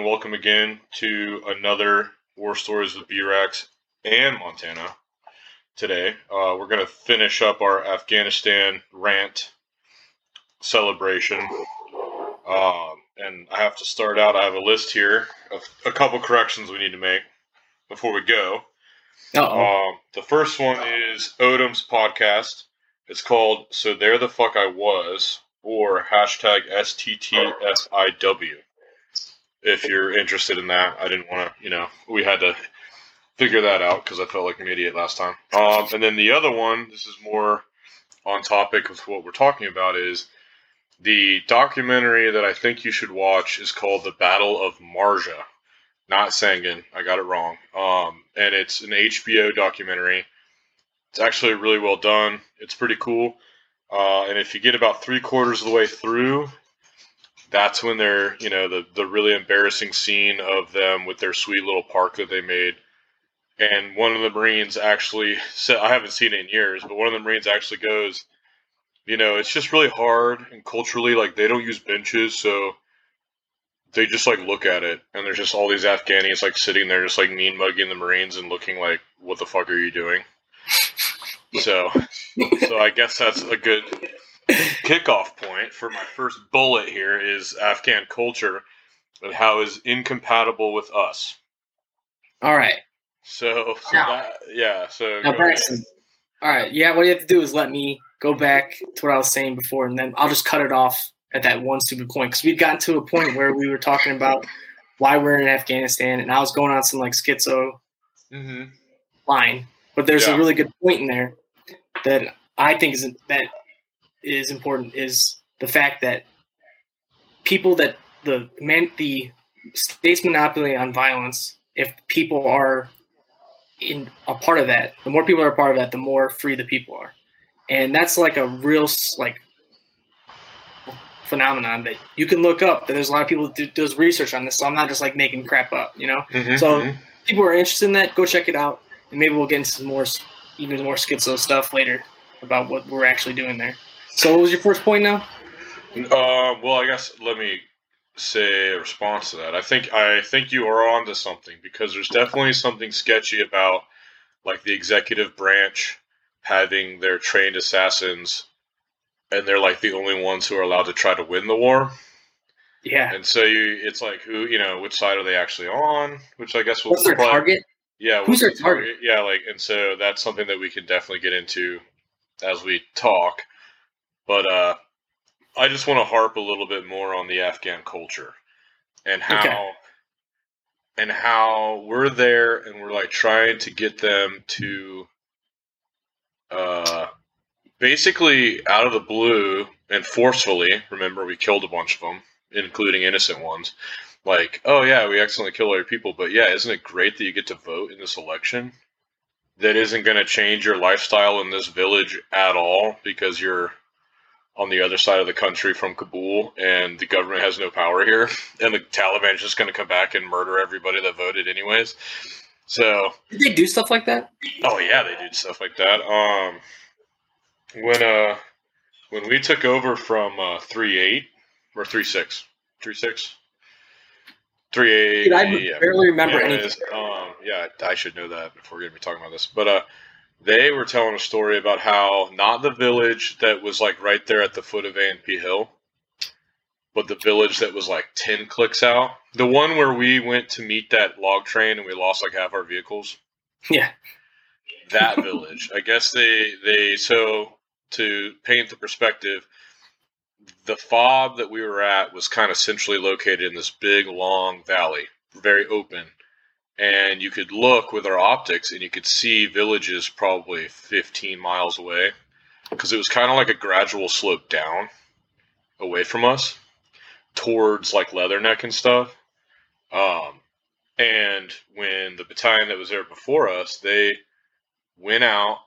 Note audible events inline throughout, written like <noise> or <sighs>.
and welcome again to another War Stories of B-Rax and Montana. Today, uh, we're going to finish up our Afghanistan rant celebration. Um, and I have to start out, I have a list here of a couple corrections we need to make before we go. Um, the first one is Odom's podcast. It's called So There the Fuck I Was, or hashtag STTFIW. If you're interested in that, I didn't want to, you know, we had to figure that out because I felt like an idiot last time. Um, and then the other one, this is more on topic with what we're talking about, is the documentary that I think you should watch is called The Battle of Marja. Not Sangin, I got it wrong. Um, and it's an HBO documentary. It's actually really well done. It's pretty cool. Uh, and if you get about three quarters of the way through, that's when they're, you know, the, the really embarrassing scene of them with their sweet little park that they made. And one of the Marines actually said, I haven't seen it in years, but one of the Marines actually goes, you know, it's just really hard and culturally, like, they don't use benches, so they just, like, look at it. And there's just all these Afghanis, like, sitting there, just, like, mean mugging the Marines and looking like, what the fuck are you doing? <laughs> So, so I guess that's a good kickoff point for my first bullet here is Afghan culture and how is incompatible with us. All right. So, so Now- that, yeah, so Now, go Braxton. All right. Yeah, what you have to do is let me go back to what I was saying before, and then I'll just cut it off at that one stupid point because we'd gotten to a point where we were talking about why we're in Afghanistan, and I was going on some like schizo hmm line. But there's Yeah. a really good point in there that I think is that is important is the fact that people that the man the state's monopoly on violence, if people are in a part of that, the more people are a part of that, the more free the people are, and that's like a real like phenomenon that you can look up. That there's a lot of people that do, does research on this, so I'm not just like making crap up, you know hmm So- people are interested in that, go check it out, and maybe we'll get into some more, even more schizo stuff later about what we're actually doing there. So, what was your first point now? Uh, well, I guess let me say a response to that. I think I think you are onto something because there's definitely something sketchy about like the executive branch having their trained assassins, and they're like the only ones who are allowed to try to win the war. Yeah, And so you, it's like who you know which side are they actually on? Which I guess will what's their probably- target? Yeah, Who's their the target? Yeah, like, and so that's something that we can definitely get into as we talk. But uh, I just want to harp a little bit more on the Afghan culture and how Okay. and how we're there and we're like trying to get them to uh, basically out of the blue and forcefully. Remember, we killed a bunch of them, including innocent ones like, oh yeah, we accidentally killed all your people, but yeah, isn't it great that you get to vote in this election? That isn't going to change your lifestyle in this village at all because you're on the other side of the country from Kabul and the government has no power here, <laughs> and the Taliban is just going to come back and murder everybody that voted anyways. So, Did they do stuff like that? Oh yeah, they did stuff like that. Um, when uh, when we took over from uh, three eight or three six, three six, three eight. Dude, I yeah. barely remember Yeah, anything. is. Um, yeah, I should know that before we're gonna be talking about this. But uh, they were telling a story about how not the village that was like right there at the foot of ANP Hill, but the village that was like ten clicks out. The one where we went to meet that log train and we lost like half our vehicles Yeah, that <laughs> village. I guess they they so to paint the perspective, the fob that we were at was kind of centrally located in this big long valley, very open. And you could look with our optics and you could see villages probably 15 miles away because it was kind of like a gradual slope down away from us towards like Leatherneck and stuff. Um, and when the battalion that was there before us, they went out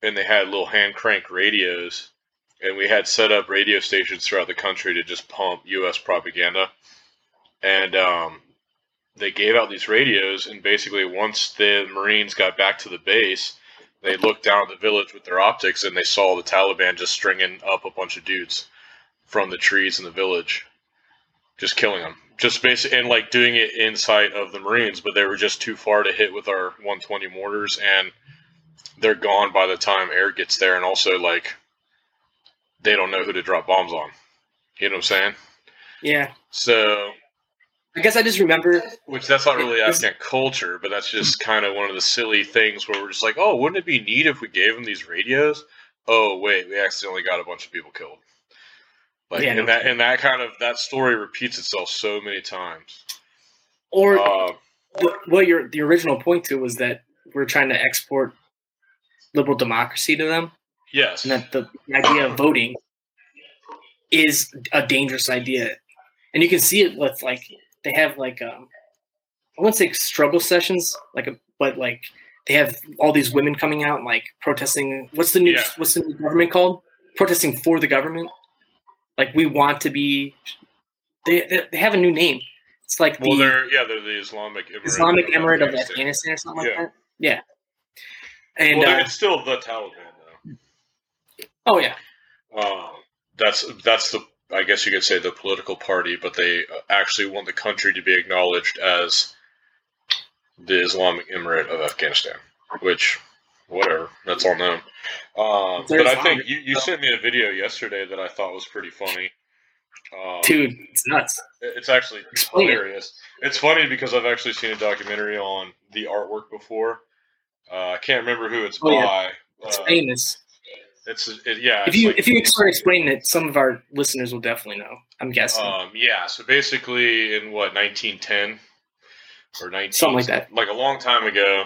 and they had little hand crank radios and we had set up radio stations throughout the country to just pump US propaganda. And um, they gave out these radios and basically once the Marines got back to the base, they looked down at the village with their optics and they saw the Taliban just stringing up a bunch of dudes from the trees in the village, just killing them. just basically and like doing it inside of the Marines, but they were just too far to hit with our 120 mortars, and they're gone by the time air gets there, and also like they don't know who to drop bombs on. You know what I'm saying? Yeah. So, I guess I just remember. which that's not really Afghan culture, but that's just kind of one of the silly things where we're just like, oh, wouldn't it be neat if we gave them these radios? Oh, wait, we accidentally got a bunch of people killed. Like, Yeah, no and that and that kind of that story repeats itself so many times. Or Uh, what your the original point to was that we're trying to export liberal democracy to them, yes, and that the idea of voting is a dangerous idea. And you can see it with like they have like um, I wouldn't say struggle sessions, like a, but like they have all these women coming out and like protesting. What's the new Yeah. What's the new government called? Protesting for the government. Like we want to be. They they, they have a new name. It's like well, the they're yeah, they're the Islamic Emirate Islamic Emirate of Afghanistan. Afghanistan or something Yeah. like that. Yeah. And well, uh, it's still the Taliban though. oh yeah, Um, that's that's the I guess you could say the political party, but they actually want the country to be acknowledged as the Islamic Emirate of Afghanistan, which whatever, that's all known. Um, but I think you, you sent me a video yesterday that I thought was pretty funny. Um, dude, it's nuts. it's actually Explain it. hilarious. It's funny because I've actually seen a documentary on the artwork before. Uh, I can't remember who it's Oh, yeah. by. It's Uh, famous. It's it, yeah. If you like- if you start explaining it, some of our listeners will definitely know. I'm guessing. Um, yeah, so basically in what 1910 or 19 Something like that. like a long time ago,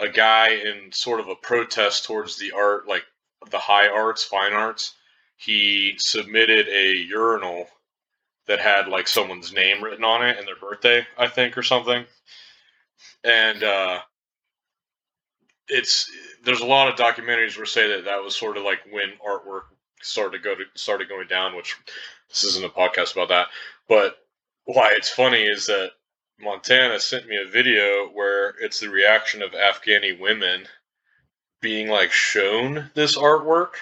a guy in sort of a protest towards the art, like the high arts, fine arts, he submitted a urinal that had like someone's name written on it and their birthday, I think, or something. And uh, it's there's a lot of documentaries where say that that was sort of like when artwork started to go to started going down, which this isn't a podcast about that. But why it's funny is that Montana sent me a video where it's the reaction of Afghani women being like shown this artwork.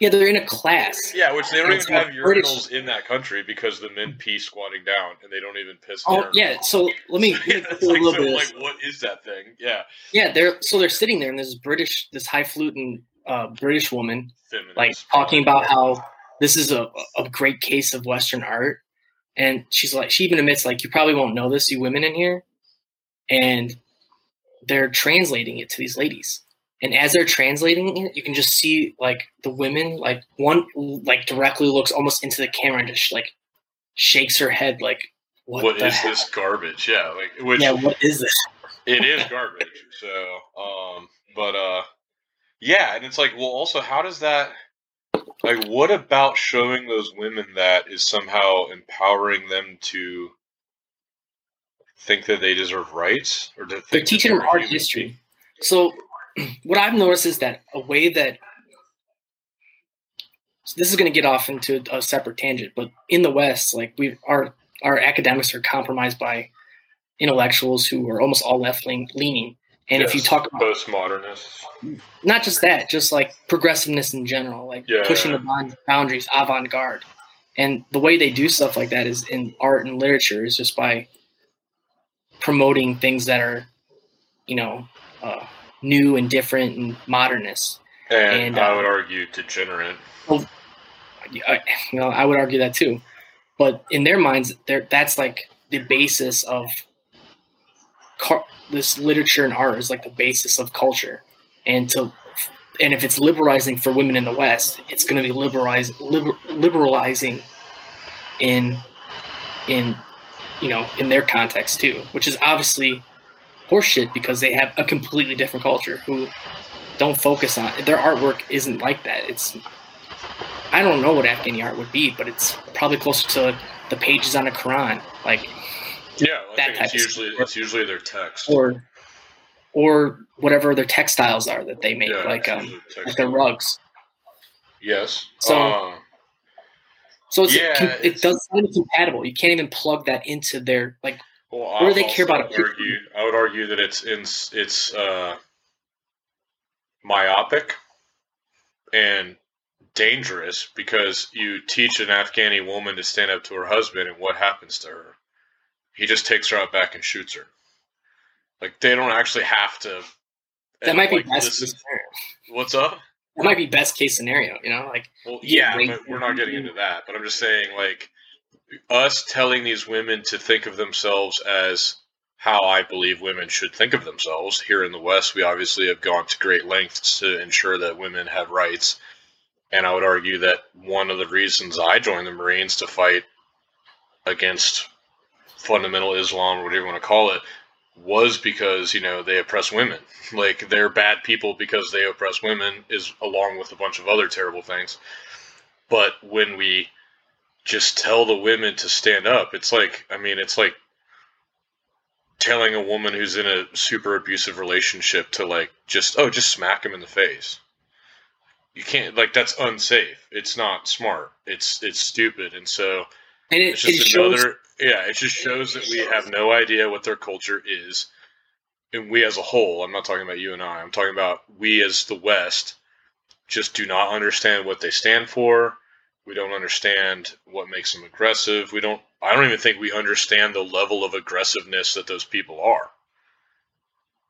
Yeah, they're in a class. Yeah, which they don't even have like British- urinals in that country because the men pee squatting down and they don't even piss. Oh yeah. So let me, <laughs> let me go it's through a like, little so, bit. like, what is that thing? Yeah, Yeah, they're so they're sitting there, and this British, this highfalutin uh, British woman, feminist. like talking about how this is a, a great case of Western art. And she's like, she even admits, like, you probably won't know this, you women in here. And they're translating it to these ladies. And as they're translating it, you can just see, like, the women, like, one, like, directly looks almost into the camera and just, like, shakes her head, like, what, what is heck? this garbage? Yeah, like which Yeah, what is this? it is garbage. <laughs> So, um, but uh, yeah, and it's like, well, also, how does that? Like, what about showing those women that is somehow empowering them to think that they deserve rights, or to think they're teaching them art history. So, <clears throat> what I've noticed is that a way that so this is going to get off into a separate tangent, but in the West, like we our our academics are compromised by intellectuals who are almost all left leaning. And if you talk about postmodernists, not just that, just like progressiveness in general, like Yeah. pushing the boundaries, avant garde. And the way they do stuff like that is in art and literature is just by promoting things that are, you know, uh, new and different and modernist. and, And, I uh, would argue degenerate. I, you know, I would argue that too. But in their minds, that's like the basis of car- this literature and art is like the basis of culture. And to and if it's liberalizing for women in the West, it's going to be liberalize, liber, liberalizing in in you know in their context too, which is obviously horseshit because they have a completely different culture who don't focus on their artwork isn't like that. It's I don't know what Afghani art would be, but it's probably closer to the pages on a Quran, like Yeah, I that type it's usually stuff. it's usually their text. or or whatever their textiles are that they make, yeah, like um like their rugs. Yes. So- Uh, So it's, Yeah, it's- it does not compatible. You can't even plug that into their like. Well, What do I they care about a argue, would argue that it's in, it's uh, myopic and dangerous because you teach an Afghani woman to stand up to her husband, and what happens to her? he just takes her out back and shoots her. Like they don't actually have to. That might be like, best listen- case scenario. What's up? That might be best case scenario. You know, like Well, Yeah, we're not getting into that. But I'm just saying, like, us telling these women to think of themselves as how I believe women should think of themselves. Here in the West, we obviously have gone to great lengths to ensure that women have rights. And I would argue that one of the reasons I joined the Marines to fight against fundamental Islam, or whatever you want to call it, was because you know they oppress women. <laughs> Like they're bad people because they oppress women, is along with a bunch of other terrible things. But when we just tell the women to stand up, it's like I mean, it's like telling a woman who's in a super abusive relationship to like just oh just smack him in the face. You can't like that's unsafe. It's not smart. It's it's stupid, and so and it, it's it just shows another yeah it just shows that we have no idea what their culture is and we as a whole i'm not talking about you and i i'm talking about we as the west just do not understand what they stand for we don't understand what makes them aggressive we don't i don't even think we understand the level of aggressiveness that those people are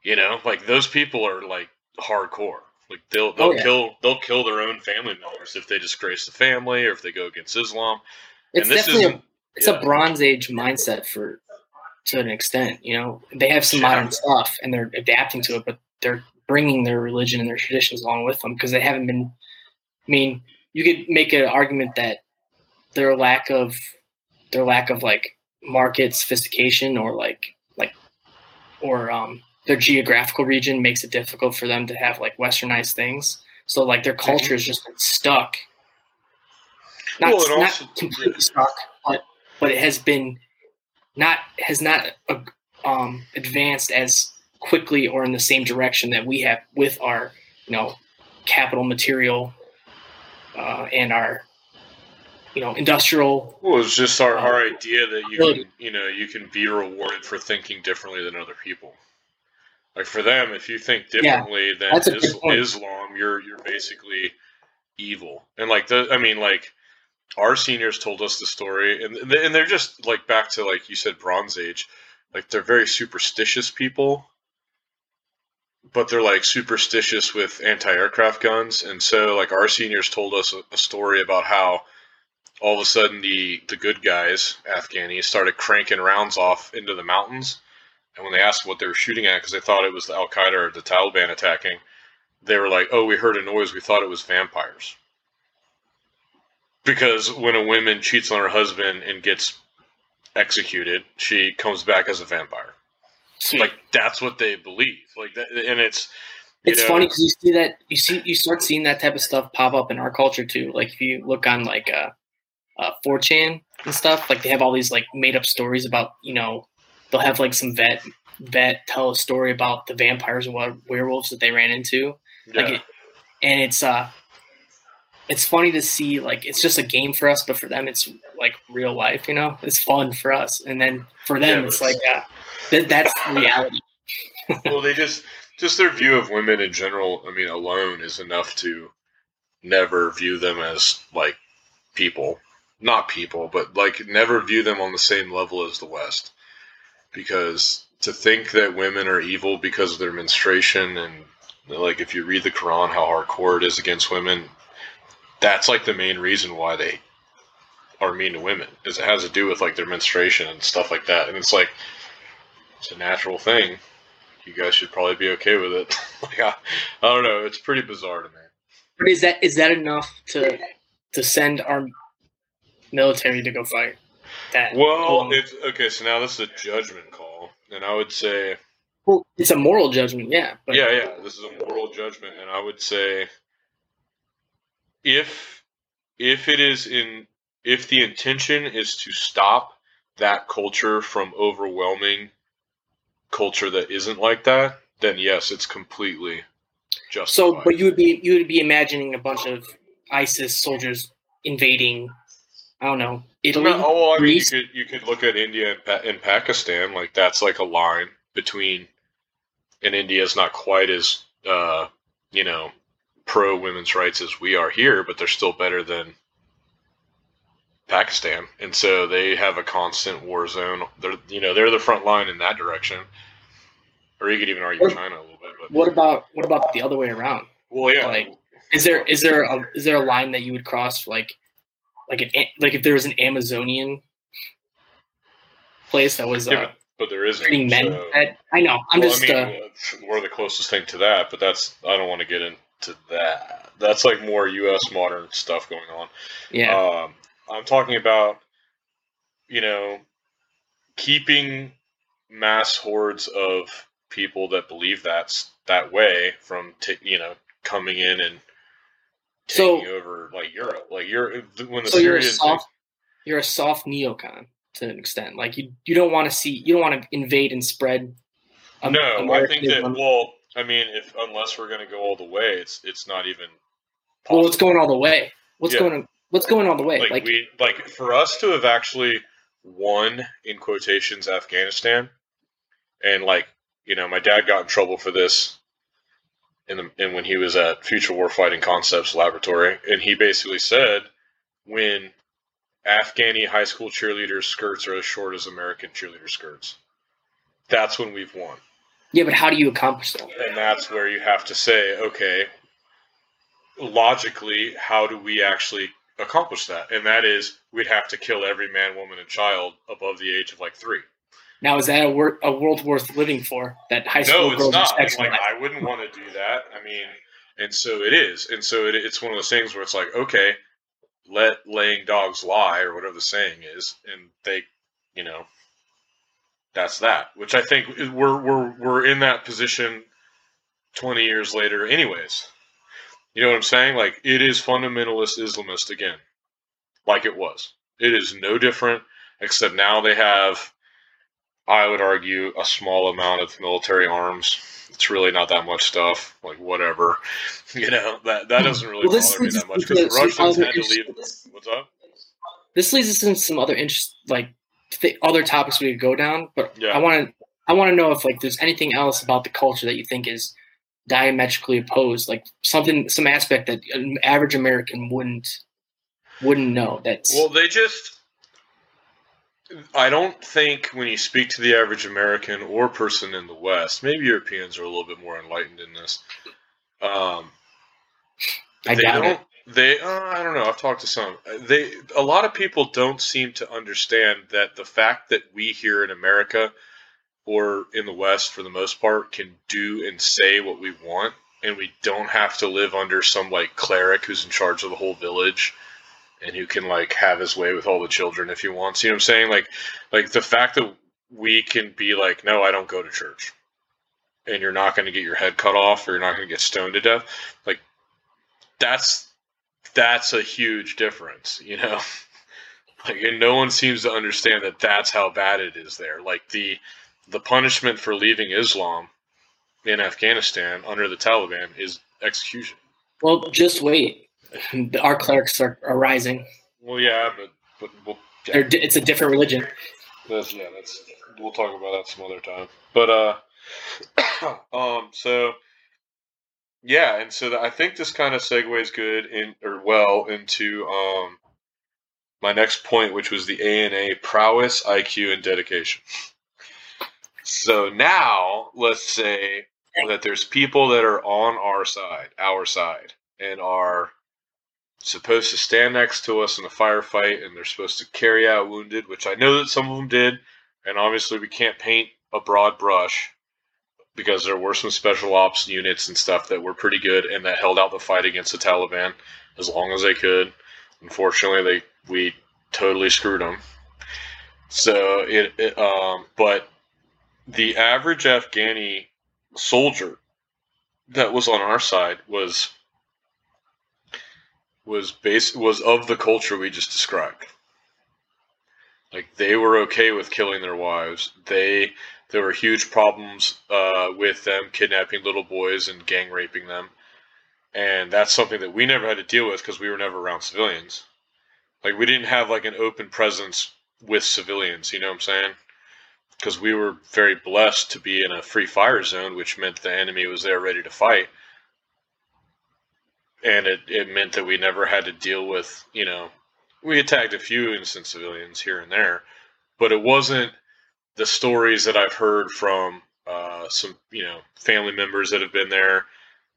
you know like those people are like hardcore like they'll they'll Oh, yeah. kill they'll kill their own family members if they disgrace the family or if they go against islam it's and this definitely a, it's yeah. a Bronze Age mindset for to an extent. You know, they have some Yeah. modern stuff and they're adapting to it, but they're bringing their religion and their traditions along with them because they haven't been. I mean, you could make an argument that their lack of their lack of like market sophistication or like like or um their geographical region makes it difficult for them to have like westernized things. So like their culture is just stuck. Not, Well, and not also- completely stuck, but but it has been not has not uh, um, advanced as quickly or in the same direction that we have with our you know capital material uh, and our you know industrial Well, it's just our, our idea that you can, you know, you can be rewarded for thinking differently than other people. Like for them, if you think differently than a good is. Islam, you're you're basically evil. And like the, I mean, like our seniors told us the story, and and they're just like back to like you said, Bronze Age. Like they're very superstitious people, but they're like superstitious with anti-aircraft guns, and so like our seniors told us a, story about how all of a sudden the the good guys, Afghani, started cranking rounds off into the mountains. And when they asked what they were shooting at, because they thought it was the Al Qaeda or the Taliban attacking, they were like, "Oh, we heard a noise. We thought it was vampires." Because when a woman cheats on her husband and gets executed, she comes back as a vampire. Like that's what they believe. Like that, and it's it's know, funny because you see that you see you start seeing that type of stuff pop up in our culture too. Like if you look on like uh, uh 4chan and stuff, like they have all these like made up stories about you know they'll have like some vet vet tell a story about the vampires and what werewolves that they ran into. Like it, and it's uh it's funny to see like it's just a game for us, but for them it's like real life. You know, it's fun for us, and then for them Yeah, it's but like uh, that, that's reality. <laughs> well, they just just their view of women in general. I mean, alone is enough to never view them as like people, not people, but like never view them on the same level as the West. Because to think that women are evil because of their menstruation and like if you read the Quran, how hardcore it is against women, that's like the main reason why they are mean to women. Is it has to do with like their menstruation and stuff like that, and it's like it's a natural thing you guys should probably be okay with it. <laughs> like I, I don't know, it's pretty bizarre to me. But is that is that enough to to send our military to go fight? That Well, it's okay. So now this is a judgment call, and I would say, Well, it's a moral judgment, yeah. But yeah, yeah, this is a moral judgment, and I would say, if if it is in if the intention is to stop that culture from overwhelming culture that isn't like that, then yes, it's completely justified. So, but you would be you would be imagining a bunch of ISIS soldiers invading. I don't know Italy. No, oh, well, I mean, you could you could look at India and, pa- and Pakistan. Like that's like a line between, and India is not quite as uh, you know pro women's rights as we are here, but they're still better than Pakistan, and so they have a constant war zone. They're you know they're the front line in that direction, or you could even argue What- China a little bit. But What about what about the other way around? well, yeah, Like, is there is there a is there a line that you would cross like like an like if there was an Amazonian place that was Yeah, uh, but, but there isn't. treating men? so- that, I know. I'm well, just I mean, uh, we're the closest thing to that, but that's I don't want to get into that. That's like more U.S. modern stuff going on. yeah. Um, I'm talking about, you know, keeping mass hordes of people that believe that's that way from, ta- you know, coming in and So- taking over like Europe. Like you're when the so you're a soft you're a soft neocon to an extent. Like you you don't want to see you don't want to invade and spread. um, no, I think that. Americanism. Well, I mean, if unless we're going to go all the way, it's it's not even. well, what's possible. going all the way? What's Yeah. going on? What's going all the way? like, Like, we like for us to have actually won in quotations Afghanistan, and like you know, my dad got in trouble for this in the in when he was at Future Warfighting Concepts Laboratory, and he basically said when Afghani high school cheerleaders' skirts are as short as American cheerleader skirts, that's when we've won. yeah, but how do you accomplish that? And that's where you have to say, okay, logically, how do we actually accomplish that? And that is, we'd have to kill every man, woman, and child above the age of like three. Now is that a, wor- a world worth living for? That high school No, it's girls not. It's sexualized? like I wouldn't want to do that. I mean, and so it is, and so it, it's one of those things where it's like, okay, let laying dogs lie, or whatever the saying is, and they, you know, that's that. Which I think we're we're we're in that position twenty years later, anyways. You know what I'm saying? Like it is fundamentalist Islamist again, like it was. It is no different, except now they have I would argue a small amount of military arms. It's really not that much stuff. Like whatever, <laughs> you know that that hmm. doesn't really Well, bother me that much us because the into some Russians had to leave. What's up? this leads us into some other interest, like th- other topics we could go down. But Yeah. I want to, I want to know if like there's anything else about the culture that you think is diametrically opposed, like something, some aspect that an average American wouldn't wouldn't know. That's Well, they just. I don't think when you speak to the average American or person in the West, maybe Europeans are a little bit more enlightened in this. Um, I they don't. it. They, uh, I don't know. I've talked to some. They, a lot of people don't seem to understand that the fact that we here in America or in the West, for the most part, can do and say what we want, and we don't have to live under some like cleric who's in charge of the whole village and who can like have his way with all the children if he wants. You know what I'm saying? Like, like the fact that we can be like, no, I don't go to church, and you're not going to get your head cut off or you're not going to get stoned to death. Like, that's that's a huge difference, you know. <laughs> Like, and no one seems to understand that that's how bad it is there. Like the the punishment for leaving Islam in Afghanistan under the Taliban is execution. Well, just wait. <laughs> Our clerics are, are rising. Well, yeah, but but well, yeah, di- it's a different religion. that's yeah, that's we'll talk about that some other time. But uh, <coughs> um, so yeah, and so that, I think this kind of segues good in or well into um my next point, which was the ANA prowess, IQ, and dedication. So now let's say that there's people that are on our side, our side, and are supposed to stand next to us in a firefight, and they're supposed to carry out wounded, which I know that some of them did, and obviously we can't paint a broad brush because there were some special ops units and stuff that were pretty good and that held out the fight against the Taliban as long as they could. Unfortunately, they we totally screwed them. So it, it um, but the average Afghani soldier that was on our side was was base was of the culture we just described. Like they were okay with killing their wives. They there were huge problems uh, with them kidnapping little boys and gang raping them, and that's something that we never had to deal with because we were never around civilians. Like we didn't have like an open presence with civilians. You know what I'm saying? Because we were very blessed to be in a free fire zone, which meant the enemy was there ready to fight. And it, it meant that we never had to deal with you know we attacked a few innocent civilians here and there, but it wasn't the stories that I've heard from uh, some you know family members that have been there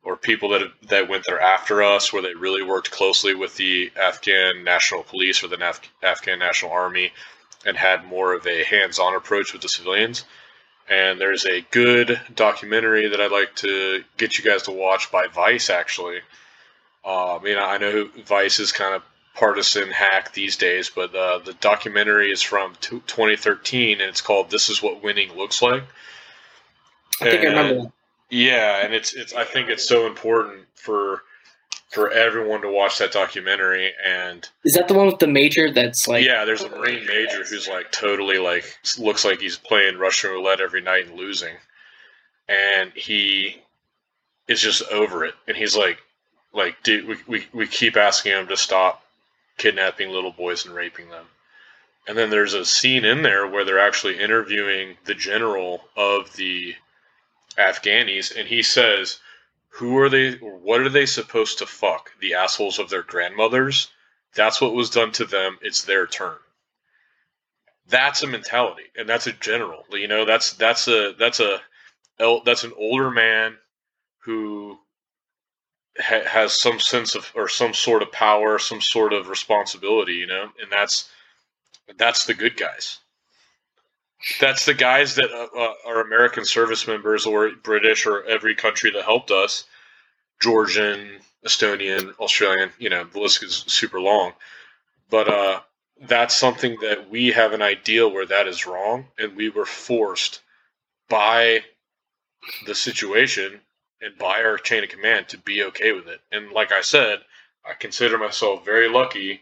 or people that have, that went there after us, where they really worked closely with the Afghan National Police or the Af- Afghan National Army, and had more of a hands-on approach with the civilians. And there's a good documentary that I'd like to get you guys to watch by Vice, actually. Uh, I mean, I know Vice is kind of partisan hack these days, but uh, the documentary is from t- 2013, and it's called "This Is What Winning Looks Like." I think I remember that. Yeah, and it's it's I think it's so important for for everyone to watch that documentary and Is that the one with the major that's like yeah, there's a Marine major who's like totally like looks like he's playing Russian roulette every night and losing. And he is just over it. And he's like like dude we, we, we keep asking him to stop kidnapping little boys and raping them. And then there's a scene in there where they're actually interviewing the general of the Afghanis, and he says, "Who are they? What are they supposed to fuck? The assholes of their grandmothers? That's what was done to them. It's their turn." That's a mentality, and that's a general. You know, that's that's a that's a that's an older man who ha- has some sense of or some sort of power, some sort of responsibility. You know, and that's that's the good guys that's the guys that uh, uh, are American service members or British or every country that helped us, Georgian, Estonian, Australian. You know, the list is super long, but uh, that's something that we have an ideal where that is wrong, and we were forced by the situation and by our chain of command to be okay with it. And like I said, I consider myself very lucky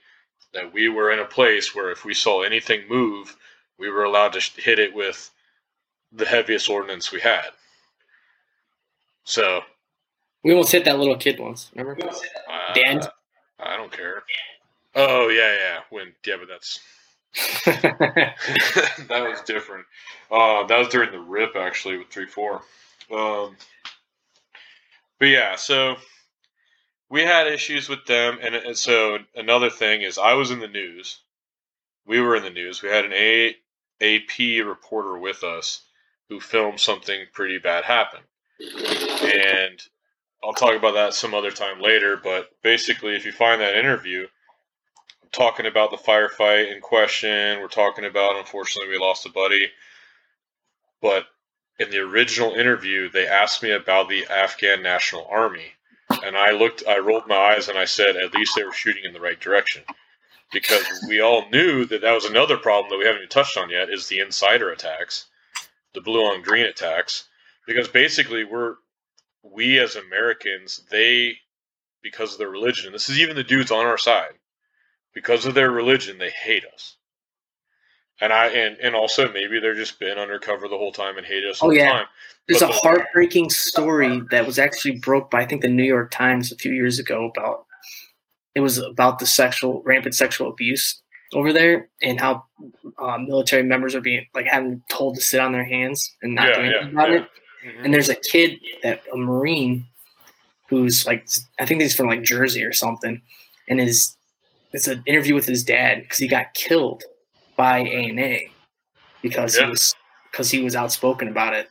that we were in a place where if we saw anything move we were allowed to hit it with the heaviest ordinance we had. So we almost hit that little kid once. Remember? Uh, Dan. I don't care. Oh yeah, yeah. When yeah, but that's <laughs> that was different. Uh, that was during the rip actually with three four. Um, but yeah, so we had issues with them, and, and so another thing is I was in the news. We were in the news. We had an A AP reporter with us who filmed something pretty bad happen. And I'll talk about that some other time later, but basically, if you find that interview, I'm talking about the firefight in question. We're talking about, unfortunately, we lost a buddy. But in the original interview, they asked me about the Afghan National Army. And I looked, I rolled my eyes and I said, at least they were shooting in the right direction because we all knew that that was another problem that we haven't even touched on yet is the insider attacks, the blue on green attacks, because basically we're we as Americans they because of their religion. This is even the dudes on our side because of their religion they hate us. And I and, and also maybe they're just been undercover the whole time and hate us all oh, yeah. the time. There's But a the- heartbreaking story that was actually broke by I think the New York Times a few years ago about it was about the sexual rampant sexual abuse over there and how uh, military members are being like having told to sit on their hands and not Yeah, do anything yeah, about yeah. it. And there's a kid that a Marine who's like I think he's from like Jersey or something, and his it's an interview with his dad because he got killed by A and A because he was because he was outspoken about it.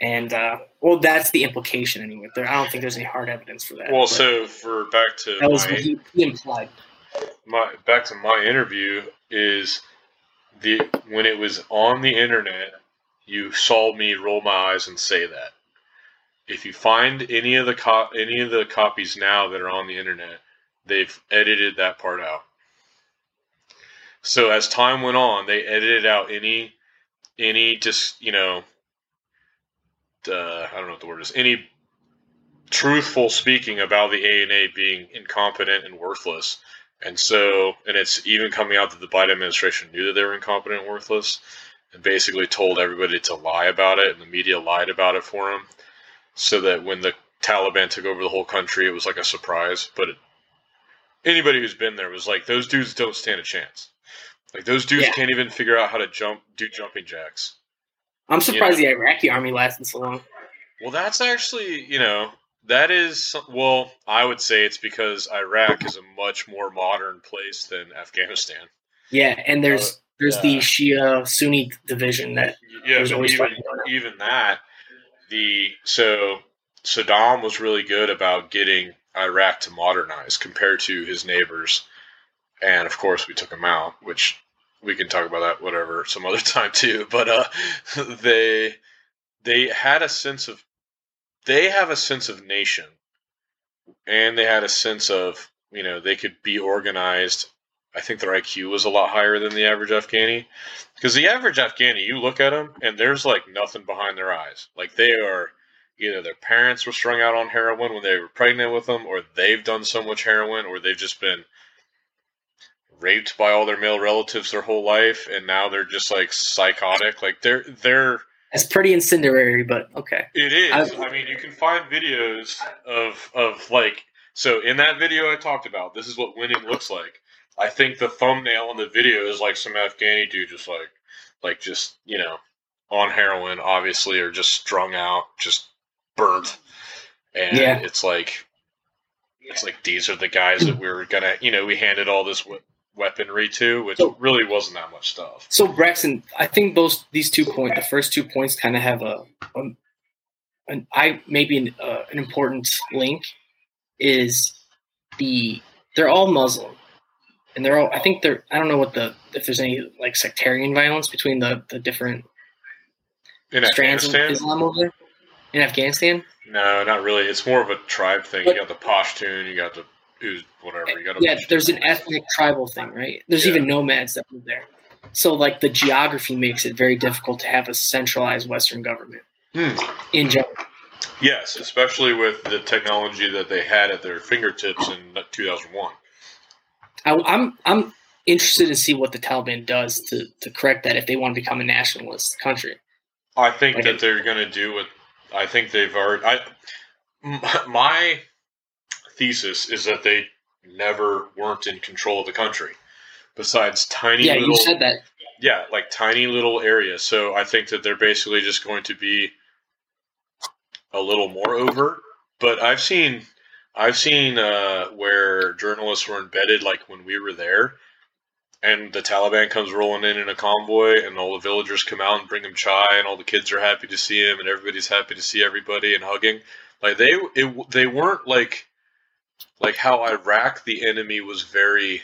And uh, well, that's the implication anyway. There, I don't think there's any hard evidence for that. Well, so for back to that was my, what he, he implied. my back to my interview is the when it was on the internet, you saw me roll my eyes and say that. If you find any of the co- any of the copies now that are on the internet, they've edited that part out. So as time went on, they edited out any any just you know uh, I don't know what the word is any truthful speaking about the A and A being incompetent and worthless. And so, and it's even coming out that the Biden administration knew that they were incompetent and worthless, and basically told everybody to lie about it, and the media lied about it for them, so that when the Taliban took over the whole country, it was like a surprise. But it, anybody who's been there was like, those dudes don't stand a chance. Like those dudes Yeah. can't even figure out how to jump, do jumping jacks. I'm surprised the Iraqi army lasted so long. Well, that's actually, you know, That is well, I would say it's because Iraq is a much more modern place than Afghanistan. Yeah, and there's Uh, there's yeah. the Shia Sunni division that Yeah, always even even that, the so Saddam was really good about getting Iraq to modernize compared to his neighbors, and of course we took him out, which we can talk about that whatever some other <laughs> time too. But uh, <laughs> they they had a sense of they have a sense of nation, and they had a sense of you know they could be organized. I think their IQ was a lot higher than the average Afghani. Because the average Afghani, you look at them and there's like nothing behind their eyes. Like they are either their parents were strung out on heroin when they were pregnant with them, or they've done so much heroin, or they've just been raped by all their male relatives their whole life, and now they're just like psychotic. Like they're they're that's pretty incendiary, but okay. it is. I- I mean, you can find videos of of like so in that video I talked about. This is what winning looks like. I think the thumbnail on the video is like some Afghani dude just like like just you know on heroin, obviously, or just strung out, just burnt, and Yeah. it's like it's like these are the guys that we were gonna you know we handed all this weaponry to, which So- really wasn't that much stuff. So Braxton, I think those these two points, the first two points, kind of have a, a an I maybe an, uh, an important link is the they're all Muslim, and they're all I think they're I don't know what the if there's any like sectarian violence between the the different In strands of Islam over there in Afghanistan. No, not really. It's more of a tribe thing. But- you got the Pashtun, you got the Uz, whatever. You got a Yeah, there's an ethnic tribal thing, right? There's Yeah. even nomads that live there. So like the geography makes it very difficult to have a centralized Western government Hmm. in general. Yes, especially with the technology that they had at their fingertips in 2001. I, I'm I'm interested to see what the Taliban does to to correct that if they want to become a nationalist country. I think Like that it- they're going to do what I think they've already. I, <laughs> my thesis is that they never weren't in control of the country, besides tiny Yeah, little. you said that. yeah, like tiny little areas. So I think that they're basically just going to be a little more overt. But I've seen, I've seen uh, where journalists were embedded, like when we were there, and the Taliban comes rolling in in a convoy, and all the villagers come out and bring them chai, and all the kids are happy to see him, and everybody's happy to see everybody and hugging. Like they, it, they weren't like, like how Iraq, the enemy was very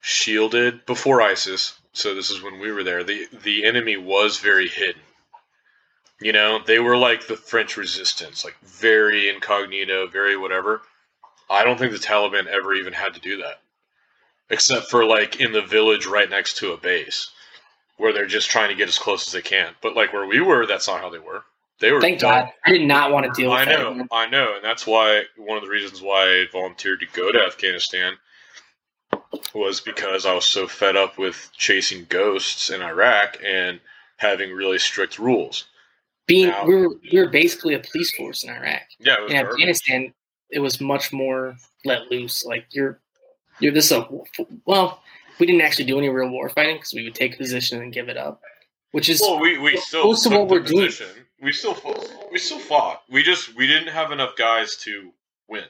shielded before ISIS. So this is when we were there. the The enemy was very hidden. You know, they were like the French resistance, like very incognito, very whatever. I don't think the Taliban ever even had to do that, except for like in the village right next to a base, where they're just trying to get as close as they can. But like where we were, that's not how they were. They were Thank done. God. I did not want to deal with I that. know, I know, and that's why one of the reasons why I volunteered to go to Afghanistan was because I was so fed up with chasing ghosts in Iraq and having really strict rules. Being Now- we were we were basically a police force in Iraq. Yeah, In garbage. Afghanistan, it was much more let loose. Like you're you're this a well, we didn't actually do any real war fighting because we would take a position and give it up, which is Well, we, we still Most of what we're doing- position. We still fought. we still fought. We just we didn't have enough guys to win.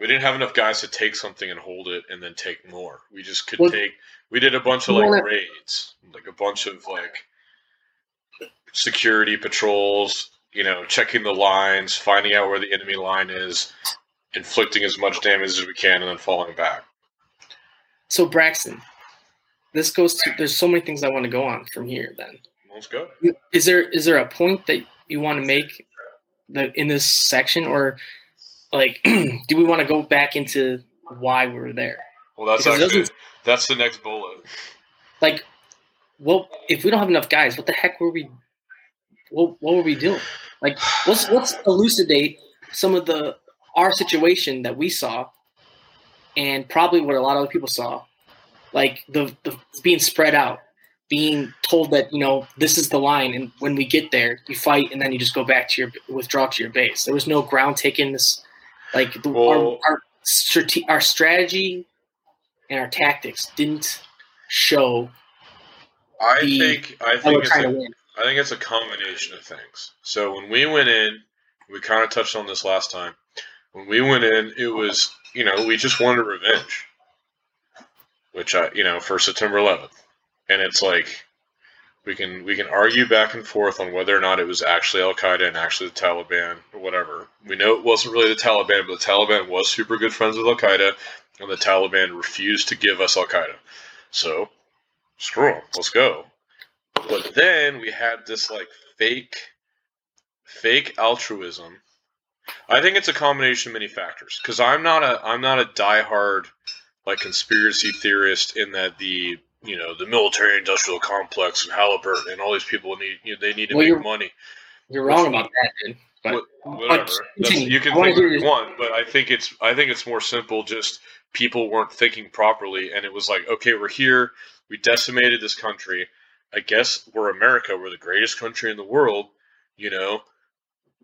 We didn't have enough guys to take something and hold it and then take more. We just could Well, take. We did a bunch of like raids, like a bunch of like security patrols. You know, checking the lines, finding out where the enemy line is, inflicting as much damage as we can, and then falling back. so Braxton. This goes to there's so many things I want to go on from here. Then Let's go. is there is there a point that you want to make that in this section? Or like <clears throat> do we want to go back into why we were there? Well, that's actually that's the next bullet. like well if we don't have enough guys what the heck were we what, what were we doing? Like let's let's elucidate some of the our situation that we saw and probably what a lot of other people saw. Like the, the being spread out being told that you know this is the line and when we get there you fight and then you just go back to your withdraw to your base there was no ground taken this like the, Well- our our, strate- our strategy and our tactics didn't show I the- think I think it's a I think it's a combination of things. So when we went in, We kind of touched on this last time. When we went in, it was you know we just wanted revenge, which I you know for September 11th, and it's like we can we can argue back and forth on whether or not it was actually Al Qaeda and actually the Taliban or whatever. We know it wasn't really the Taliban, but the Taliban was super good friends with Al Qaeda, and the Taliban refused to give us Al Qaeda. So screw them, let's go. But then we had this like fake, fake altruism. I think it's a combination of many factors because I'm not a I'm not a diehard like conspiracy theorist in that the you know the military industrial complex and Halliburton and all these people need you know, they need to Well, make you're- money. You're wrong about that, dude. But, Whatever. You can think what you want, but I think it's I think it's more simple. Just people weren't thinking properly, and it was like, okay, we're here. We decimated this country. I guess we're America. We're the greatest country in the world. You know,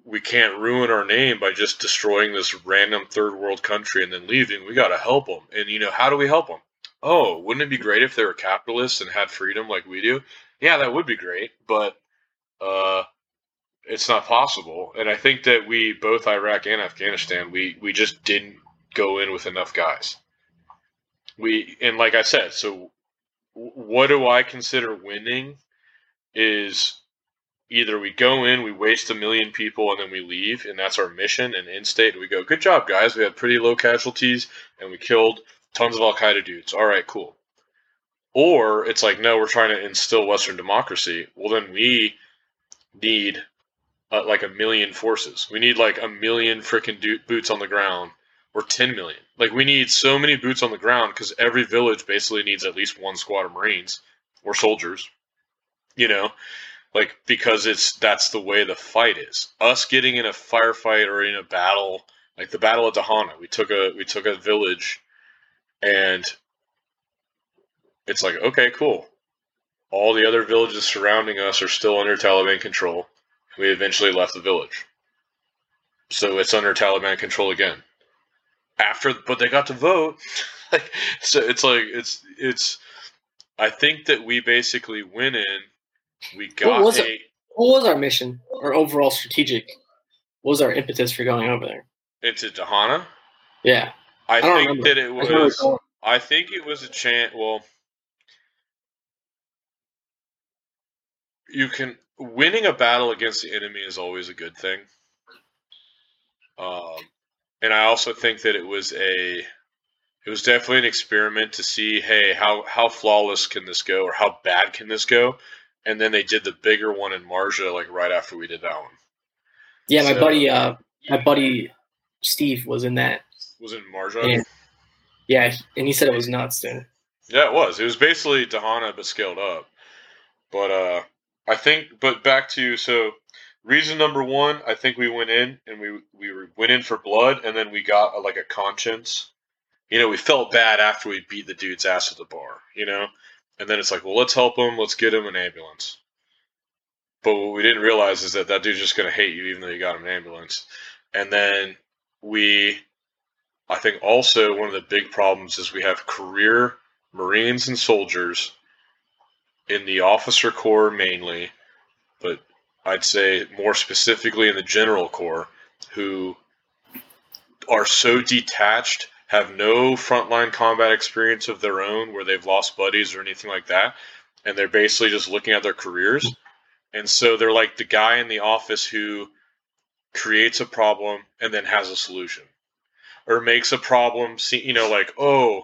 we can't ruin our name by just destroying this random third world country and then leaving. We got to help them. And you know, how do we help them? Oh, wouldn't it be great if they were capitalists and had freedom like we do? Yeah, that would be great, but uh, it's not possible. And I think that we both Iraq and Afghanistan, we we just didn't go in with enough guys. We and like I said, so what do I consider winning is either we go in, we waste a million people, and then we leave, and that's our mission. And in state, we go, good job, guys. We had pretty low casualties, and we killed tons of Al Qaeda dudes. All right, cool. Or it's like, no, we're trying to instill Western democracy. Well, then we need uh, like a million forces. We need like a million freaking do- boots on the ground, or 10 million. Like, we need so many boots on the ground because every village basically needs at least one squad of Marines or soldiers, you know? Like, because it's that's the way the fight is. Us getting in a firefight or in a battle, like the Battle of Dahana, we took a we took a village, and it's like okay, cool. All the other villages surrounding us are still under Taliban control. We eventually left the village, so it's under Taliban control again. After, but they got to vote, <laughs> like so. It's like it's it's. I think that we basically went in. We got was a, it? What was our mission or overall strategic? What was our impetus for going over there? into Dahana. Yeah, I, don't think remember. that it I just remember was. going- I think it was a chant. Well, you can winning a battle against the enemy is always a good thing. Um, and I also think that it was a, it was definitely an experiment to see, hey, how how flawless can this go, or how bad can this go? And then they did the bigger one in Marja, like right after we did that one. yeah. My buddy, uh, my buddy Steve was in that. Was it Marja? Yeah. Yeah, and he said it was nuts, dude. Yeah, it was. It was basically Dahana but scaled up. But uh I think but back to so reason number 1, I think we went in and we we went in for blood and then we got a, like a conscience. You know, we felt bad after we beat the dude's ass at the bar, you know? And then it's like, well, let's help him, let's get him an ambulance. But what we didn't realize is that that dude's just going to hate you even though you got him an ambulance. And then we I think also one of the big problems is we have career Marines and soldiers in the officer corps mainly, but I'd say more specifically in the general corps, who are so detached, have no frontline combat experience of their own where they've lost buddies or anything like that, and they're basically just looking at their careers. And so they're like the guy in the office who creates a problem and then has a solution or makes a problem see you know like oh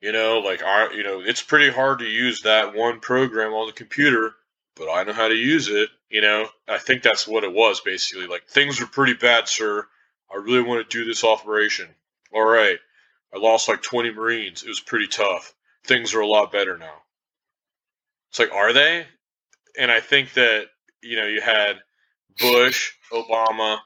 you know like I you know it's pretty hard to use that one program on the computer but I know how to use it you know? I think that's what it was basically like things are pretty bad sir. I really want to do this operation. All right. I lost like 20 marines. It was pretty tough. Things are a lot better now. It's like are they? And I think that you know you had Bush Obama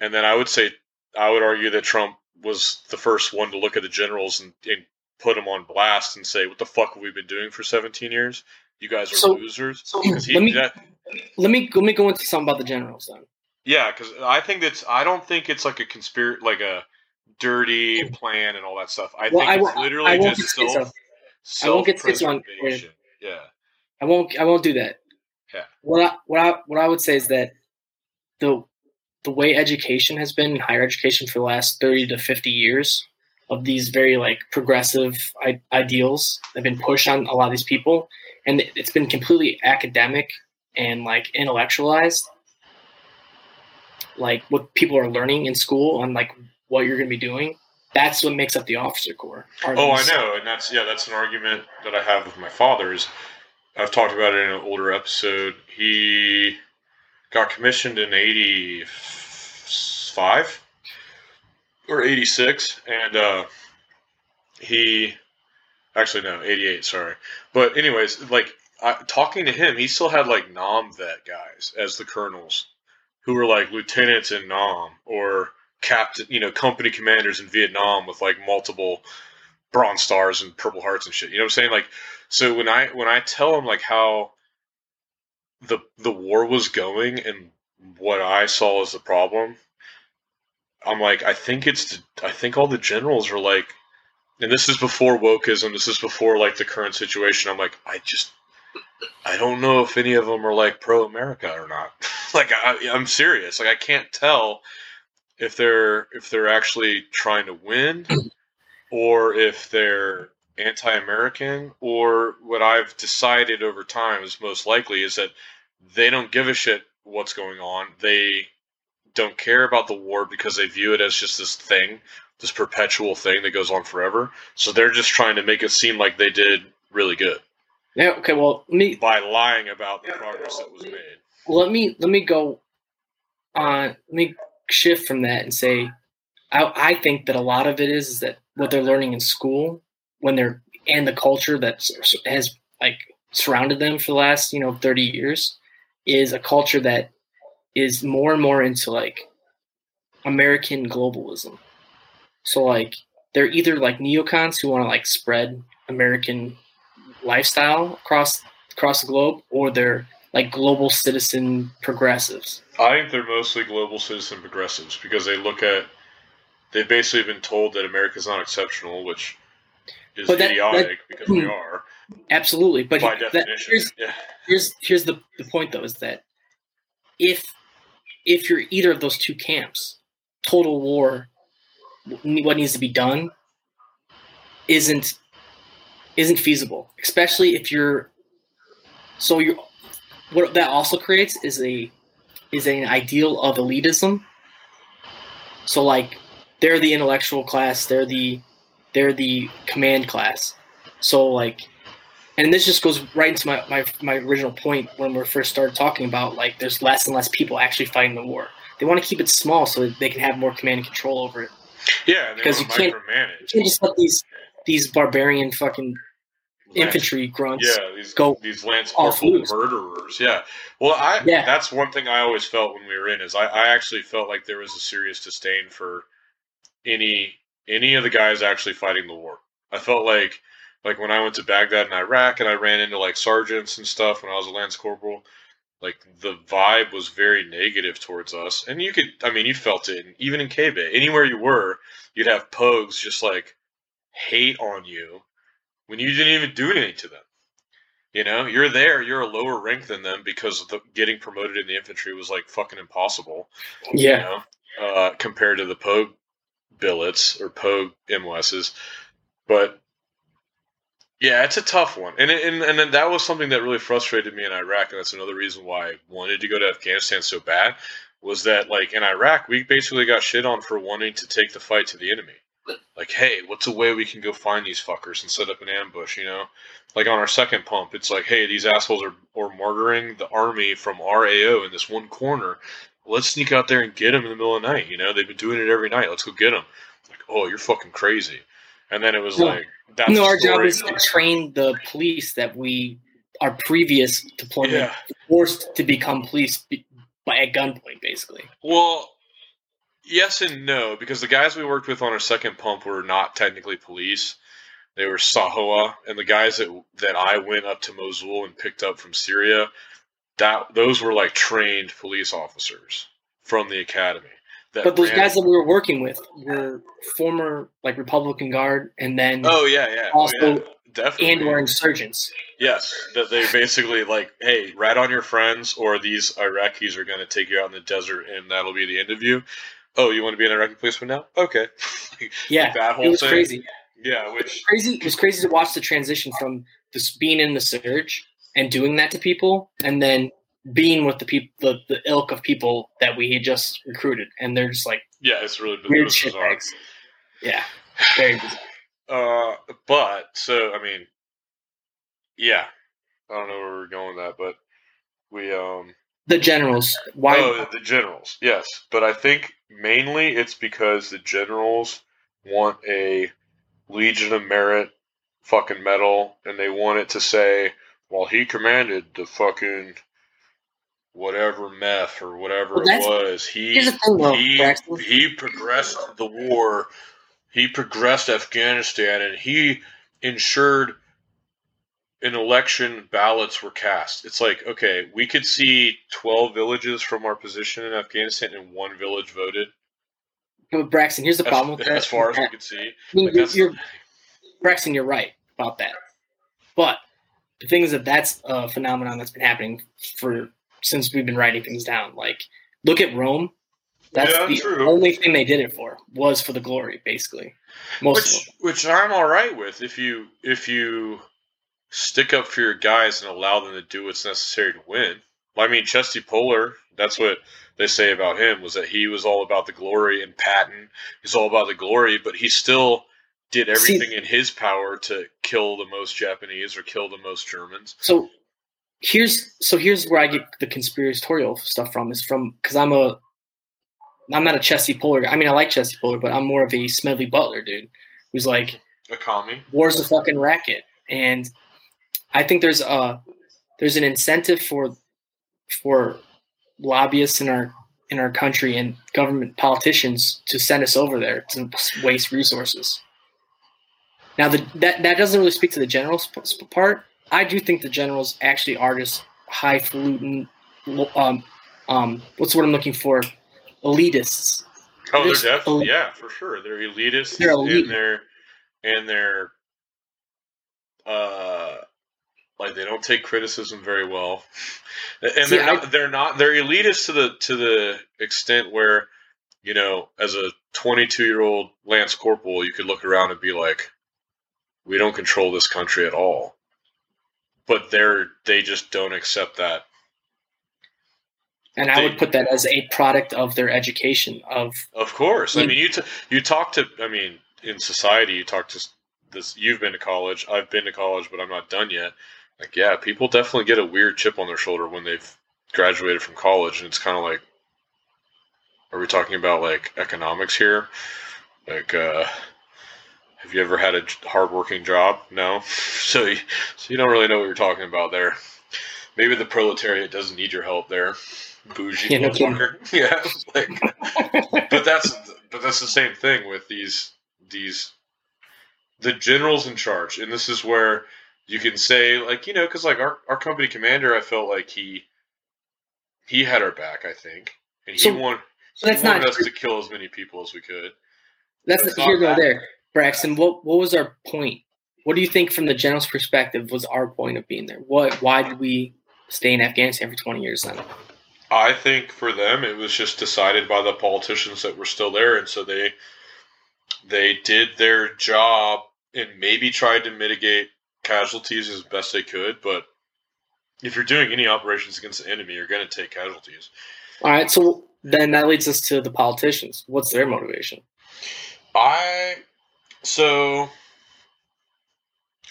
and then I would say I would argue that Trump was the first one to look at the generals and, and put them on blast and say, "What the fuck have we been doing for 17 years? You guys are So- losers." So he- let me that- let me let me go into something about the generals then. yeah, because I think that's. I don't think it's like a conspiracy, like a dirty plan and all that stuff. I Well, think I it's literally I won't just schizo. self I won't get schizo on- Yeah, I won't I won't do that. Yeah. What I what I what I would say is that the the way education has been, in higher education for the last thirty to fifty years, of these very like progressive I- ideals that have been pushed on a lot of these people, and it's been completely academic and like intellectualized, like what people are learning in school and like what you're going to be doing. That's what makes up the officer corps. Oh, I know, and that's yeah, that's an argument that I have with my father's I've talked about it in an older episode. He got commissioned in '85 or '86, and uh, he actually no '88. Sorry, but anyways, like I, talking to him, he still had like Nam vet guys as the colonels, who were like lieutenants in Nam or captain, you know, company commanders in Vietnam with like multiple bronze stars and purple hearts and shit. You know what I'm saying? Like, so when I when I tell him like how the the war was going and what I saw as the problem, I'm like, I think it's I think all the generals are like, and this is before wokeism. This is before like the current situation. I'm like, I just I don't know if any of them are like pro America or not. <laughs> like I, I'm serious. Like I can't tell if they're if they're actually trying to win or if they're anti-American or what I've decided over time is most likely is that they don't give a shit what's going on. They don't care about the war because they view it as just this thing, this perpetual thing that goes on forever. So they're just trying to make it seem like they did really good Yeah. Okay. Well, me by lying about the progress that was made. let me let me go on let me shift from that and say I, I think that a lot of it is, is that what they're learning in school when they're and the culture that has like surrounded them for the last you know 30 years is a culture that is more and more into like american globalism so like they're either like neocons who want to like spread american lifestyle across across the globe or they're like global citizen progressives. I think they're mostly global citizen progressives because they look at they've basically been told that America's not exceptional, which is But that- idiotic because we are Absolutely, but by he- that- definition. here's yeah. here's here's the, the point though is that if if you're either of those two camps, total war, what needs to be done, isn't isn't feasible. Especially if you're so you're what that also creates is a is an ideal of elitism. So like they're the intellectual class, they're the they're the command class. So like and this just goes right into my, my, my original point when we first started talking about like there's less and less people actually fighting the war. They want to keep it small so that they can have more command and control over it. Yeah, they Because you can't- You can't just let these these barbarian fucking Lance- infantry grunts. Yeah, these go these Lance Corporal murderers. Yeah. Well, I Yeah. that's one thing I always felt when we were in is I, I actually felt like there was a serious disdain for any any of the guys actually fighting the war. I felt like like when I went to Baghdad in Iraq and I ran into like sergeants and stuff when I was a Lance Corporal, like the vibe was very negative towards us. And you could I mean you felt it even in K Bay. Anywhere you were, you'd have pogues just like hate on you when you didn't even do anything to them. You know, you're there, you're a lower rank than them because the, getting promoted in the infantry was like fucking impossible. You Yeah. know, uh, compared to the Pogue billets or Pogue MOSs. But yeah, it's a tough one. And, and, and that was something that really frustrated me in Iraq. And that's another reason why I wanted to go to Afghanistan so bad was that like in Iraq, we basically got shit on for wanting to take the fight to the enemy. Like, hey, what's a way we can go find these fuckers and set up an ambush, you know? Like on our second pump, it's like, hey, these assholes are, are martyring the army from our AO in this one corner. Let's sneak out there and get them in the middle of the night. You know, they've been doing it every night. Let's go get them. Like, oh, you're fucking crazy. And then it was No. like, that's no, a our job is to train the police that we our previous deployment Yeah. forced to become police by a gunpoint, basically. Well, yes and no, because the guys we worked with on our second pump were not technically police. They were Sahwa, and the guys that that I went up to Mosul and picked up from Syria, that those were like trained police officers from the academy. But those ran- guys that we were working with were former like Republican Guard, and then Oh yeah, yeah. Oh, also yeah. definitely. and or insurgents. Yes, that they basically like, hey, rat on your friends, or these Iraqis are going to take you out in the desert, and that'll be the end of you. Oh, you want to be an Iraqi policeman now? Okay. <laughs> Yeah, that whole it was thing. crazy. Yeah, which Crazy. It was crazy to watch the transition from this being in the surge and doing that to people, and then being with the people, the, the ilk of people that we had just recruited, and they're just like yeah, it's really weird was shit. Yeah, very bizarre. <sighs> Uh, but so I mean, yeah, I don't know where we're going with that, but we um The generals. Why? Oh, the generals, yes. But I think mainly it's because the generals want a Legion of Merit fucking medal, and they want it to say, well, he commanded the fucking whatever MEF or whatever Well, it was. He though, he, Braxton. he progressed the war. He progressed Afghanistan, and he ensured an election ballots were cast. It's like, okay, we could see 12 villages from our position in Afghanistan and one village voted. But Braxton, here's the problem As, with that. as far as we could see. I mean, Like, you're, you're- Braxton, you're right about that. But the thing is that that's a phenomenon that's been happening for since we've been writing things down. Like, look at Rome. That's Yeah, the true. only thing they did it for was for the glory, basically. Most which, which I'm all right with if you if you stick up for your guys and allow them to do what's necessary to win. I mean, Chesty Puller, that's what they say about him was that he was all about the glory, and Patton is all about the glory, but he still did See- everything in his power to kill the most Japanese or kill the most Germans. So here's so here's where I get the conspiratorial stuff from is from because I'm a I'm not a Chesty Puller. I mean, I like Chesty Puller, but I'm more of a Smedley Butler dude who's like Akami. war's a fucking racket and i think there's a there's an incentive for for lobbyists in our in our country and government politicians to send us over there to waste resources now the, that that doesn't really speak to the generals part i do think the generals actually are just highfalutin um um what's what i'm looking for elitists Oh, they're definitely a- yeah, for sure. They're elitists They're elite. and they're and they're uh like they don't take criticism very well. And See, they're I- not they're not they're elitist to the to the extent where, you know, as a twenty two year old Lance Corporal, you could look around and be like, We don't control this country at all. But they're they just don't accept that. and i would put that as a product of their education of Of course. I mean, you t- you talk to. I mean, in society, you talk to this. You've been to college. I've been to college, but I'm not done yet. Like, yeah, people definitely get a weird chip on their shoulder when they've graduated from college, and it's kind of like, are we talking about like economics here? Like, uh, have you ever had a hardworking job? No. So, you, so you don't really know what you're talking about there. Maybe the proletariat doesn't need your help there. Bougie Yeah, motherfucker. <laughs> yeah. Like, but that's but that's the same thing with these these the generals in charge and this is where you can say like you know because like our, our company commander i felt like he he had our back i think and he So- want, so he that's wanted not us to kill as many people as we could That's the, not here go there, Braxton. What what was our point? What do you think, from the general's perspective, was our point of being there? What why did we stay in Afghanistan for twenty years then? i think for them it was just decided by the politicians that were still there and so they they did their job and maybe tried to mitigate casualties as best they could but if you're doing any operations against the enemy you're going to take casualties All right, so then that leads us to the politicians. What's their motivation? I so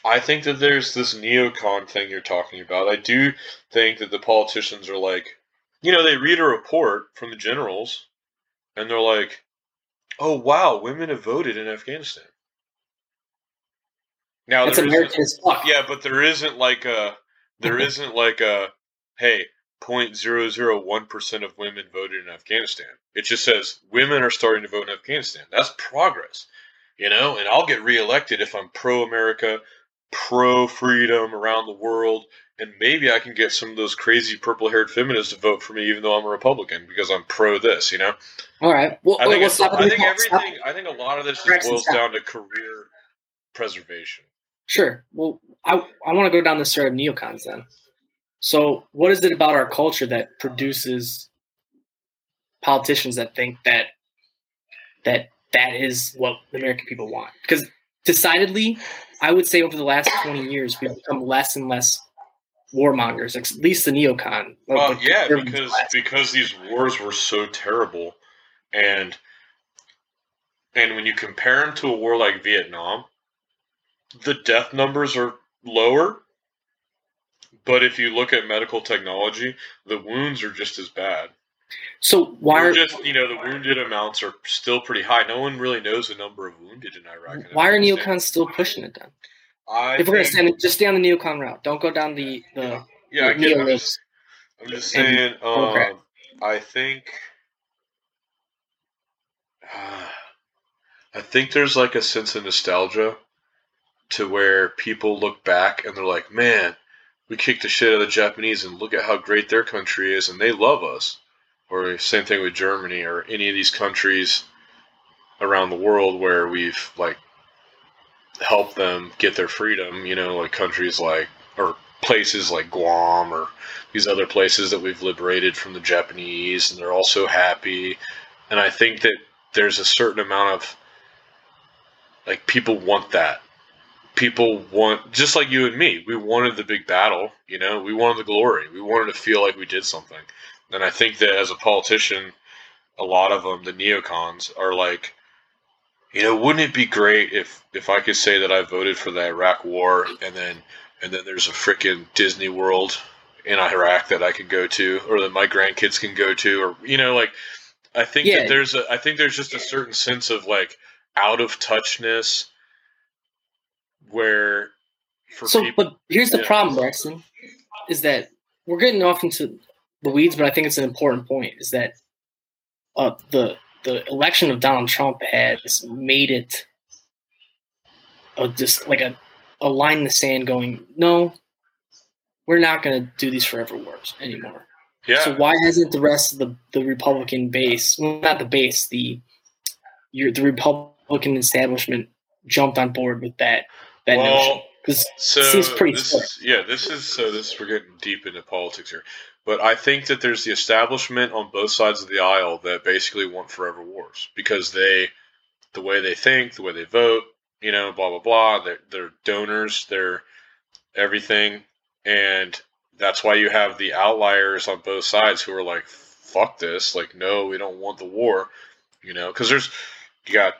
I think that there's this neocon thing you're talking about. I do think that the politicians are like, you know, they read a report from the generals and they're like, "Oh wow, women have voted in Afghanistan." Now That's isn't- American as fuck. yeah, but there isn't like a there <laughs> isn't like a hey, 0.001% of women voted in Afghanistan. It just says women are starting to vote in Afghanistan. That's progress. You know, and I'll get reelected if I'm pro America, pro freedom around the world, and maybe I can get some of those crazy purple haired feminists to vote for me even though I'm a Republican because I'm pro this, you know? All right. Well, I think, well, I think everything I think a lot of this just boils down to career preservation. Sure. Well, I I want to go down the story of neocons then. So, what is it about our culture that produces politicians that think that that that is what the American people want? Because decidedly, I would say over the last twenty years, we've become less and less warmongers. At least the neocon. Well, the yeah, because class. because these wars were so terrible, and and when you compare them to a war like Vietnam, the death numbers are lower. But if you look at medical technology, the wounds are just as bad. So why are just you know the wounded amounts are still pretty high. No one really knows the number of wounded in Iraq. why are neocons still pushing it then? I If we're gonna stand, just stay on the neocon route. Don't go down the the yeah, I get, I'm just, I'm just saying. Democrat. Um, I think. <sighs> I think there's like a sense of nostalgia to where people look back and they're like, man, we kicked the shit out of the Japanese and look at how great their country is and they love us. Or same thing with Germany or any of these countries around the world where we've like helped them get their freedom, you know, like countries like or places like Guam or these other places that we've liberated from the Japanese and they're all so happy. And I think that there's a certain amount of like people want that. People want just like you and me. We wanted the big battle, you know. We wanted the glory. We wanted to feel like we did something. And I think that as a politician, a lot of them, the neocons, are like, you know, wouldn't it be great if if I could say that I voted for the Iraq War and then and then there's a freaking Disney World in Iraq that I could go to or that my grandkids can go to or you know like I think Yeah. that there's a I think there's just a certain sense of like out of touchness where for so, people but here's the yeah. problem, Braxton, is that we're getting off into the weeds, but I think it's an important point. Is that uh, the the election of Donald Trump has made it a, just like a a line in the sand, going, no, we're not going to do these forever wars anymore. yeah So why hasn't the rest of the, the Republican base, well, not the base, the your the Republican establishment jumped on board with that that notion? well 'Cause So Seems pretty this is, yeah, this is so this we're getting deep into politics here, but I think that there's the establishment on both sides of the aisle that basically want forever wars because they, the way they think, the way they vote, you know, blah blah blah. They're, they're donors, they're everything, and that's why you have the outliers on both sides who are like, "Fuck this!" Like, no, we don't want the war, you know, because there's you got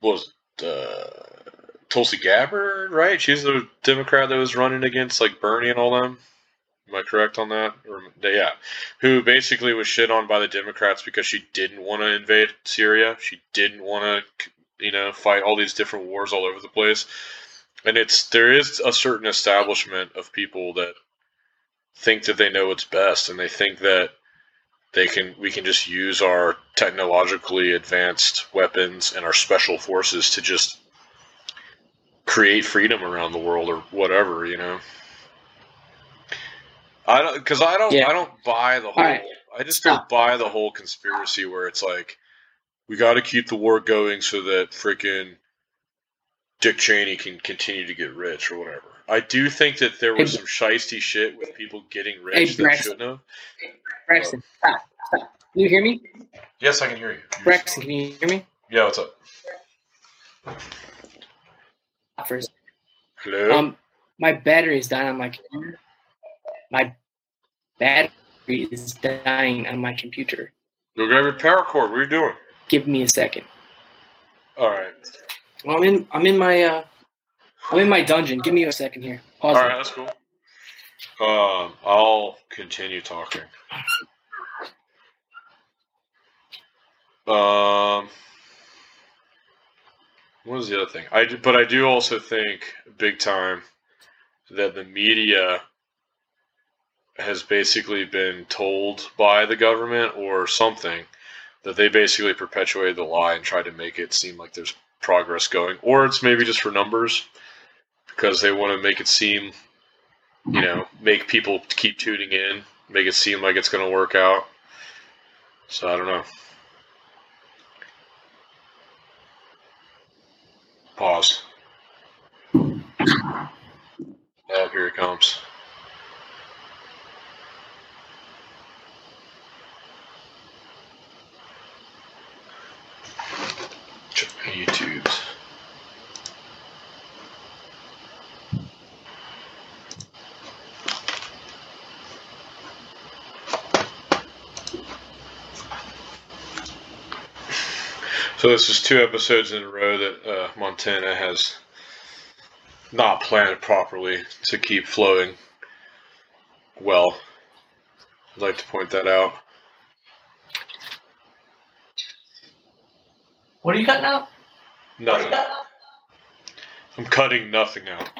what was it, uh, Tulsi Gabbard, right? She's the Democrat that was running against like Bernie and all them. Am I correct on that? Or yeah, who basically was shit on by the Democrats because she didn't want to invade Syria. She didn't want to, you know, fight all these different wars all over the place. And it's there is a certain establishment of people that think that they know what's best, and they think that they can we can just use our technologically advanced weapons and our special forces to just create freedom around the world or whatever, you know. I don't because I don't Yeah. I don't buy the whole. right. I just Stop. don't buy the whole conspiracy where it's like we got to keep the war going so that freaking Dick Cheney can continue to get rich or whatever. I do think that there was Hey, some shisty shit with people getting rich Hey, that shouldn't have. Braxton, stop, stop. Can you hear me? Yes, I can hear you. Braxton, can you hear me? Yeah, what's up? First, Hello. um, my battery's dying on my computer. My battery is dying on my computer. Go grab your power cord. What are you doing? Give me a second. All right. Well, I'm in. I'm in my. Uh, I'm in my dungeon. Give me a second here. Pause. All right, that's cool. Um, I'll continue talking. Um, what was the other thing? I do, but I do also think big time that the media has basically been told by the government or something that they basically perpetuated the lie and tried to make it seem like there's progress going, or it's maybe just for numbers because they want to make it seem you know, make people keep tuning in, make it seem like it's going to work out. So I don't know. Pause. Oh, here it comes. Check my YouTubes. So this is two episodes in a row that uh, Montana has not planned properly to keep flowing well. I'd like to point that out. What are you cutting out? Nothing. I'm cutting nothing out.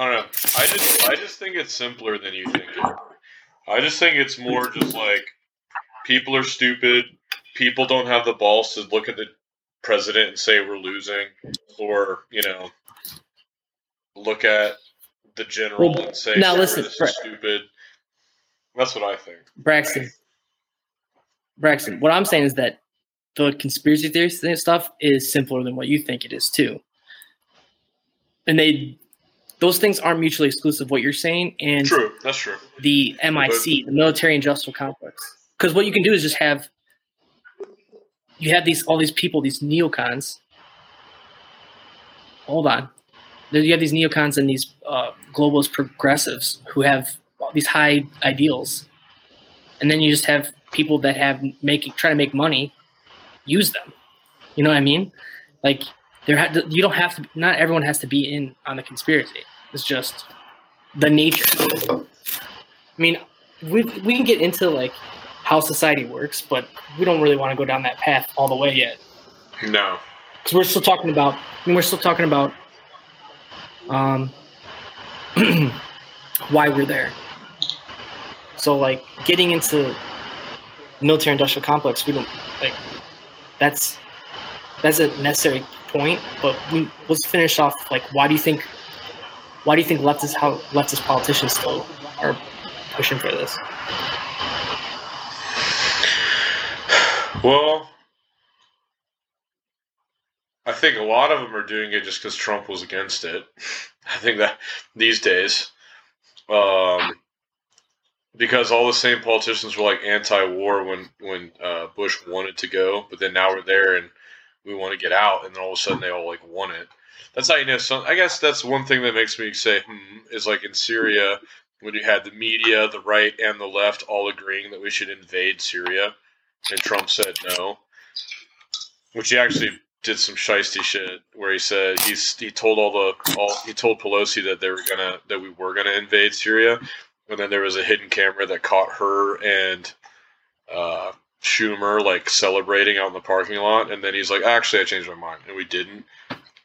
I don't know. I just I just think it's simpler than you think it. I just think it's more just like people are stupid. People don't have the balls to look at the president and say we're losing, or you know, look at the general Well, and say now "Sure, listen, this Bra- is stupid. That's what I think. Braxton. Braxton, what I'm saying is that the conspiracy theory stuff is simpler than what you think it is too. And they those things aren't mutually exclusive what you're saying and True, that's true. the MIC, the military industrial complex. Because what you can do is just have you have these all these people, these neocons. Hold on. You have these neocons and these uh, globalist progressives who have these high ideals, and then you just have people that have making trying to make money, use them. You know what I mean? Like there, ha- you don't have to. Not everyone has to be in on the conspiracy. It's just the nature. I mean, we we can get into like how society works, but we don't really want to go down that path all the way yet No. because we're still talking about. I mean, we're still talking about um, <clears throat> why we're there. So, like, getting into military industrial complex, we don't like. That's that's a necessary point, but we let's finish off. Like, why do you think? Why do you think leftist how leftist politicians still are pushing for this? Well, I think a lot of them are doing it just because Trump was against it. <laughs> I think that these days, um, because all the same politicians were like anti-war when when uh, Bush wanted to go, but then now we're there and we want to get out, and then all of a sudden they all like want it. That's how you know. Some, I guess that's one thing that makes me say, hmm, is like in Syria when you had the media, the right and the left all agreeing that we should invade Syria and Trump said no, which he actually did some shisty shit where he said he's he told all the all he told Pelosi that they were gonna that we were gonna invade Syria, and then there was a hidden camera that caught her and uh, Schumer like celebrating out in the parking lot, and then he's like, actually, I changed my mind, and we didn't.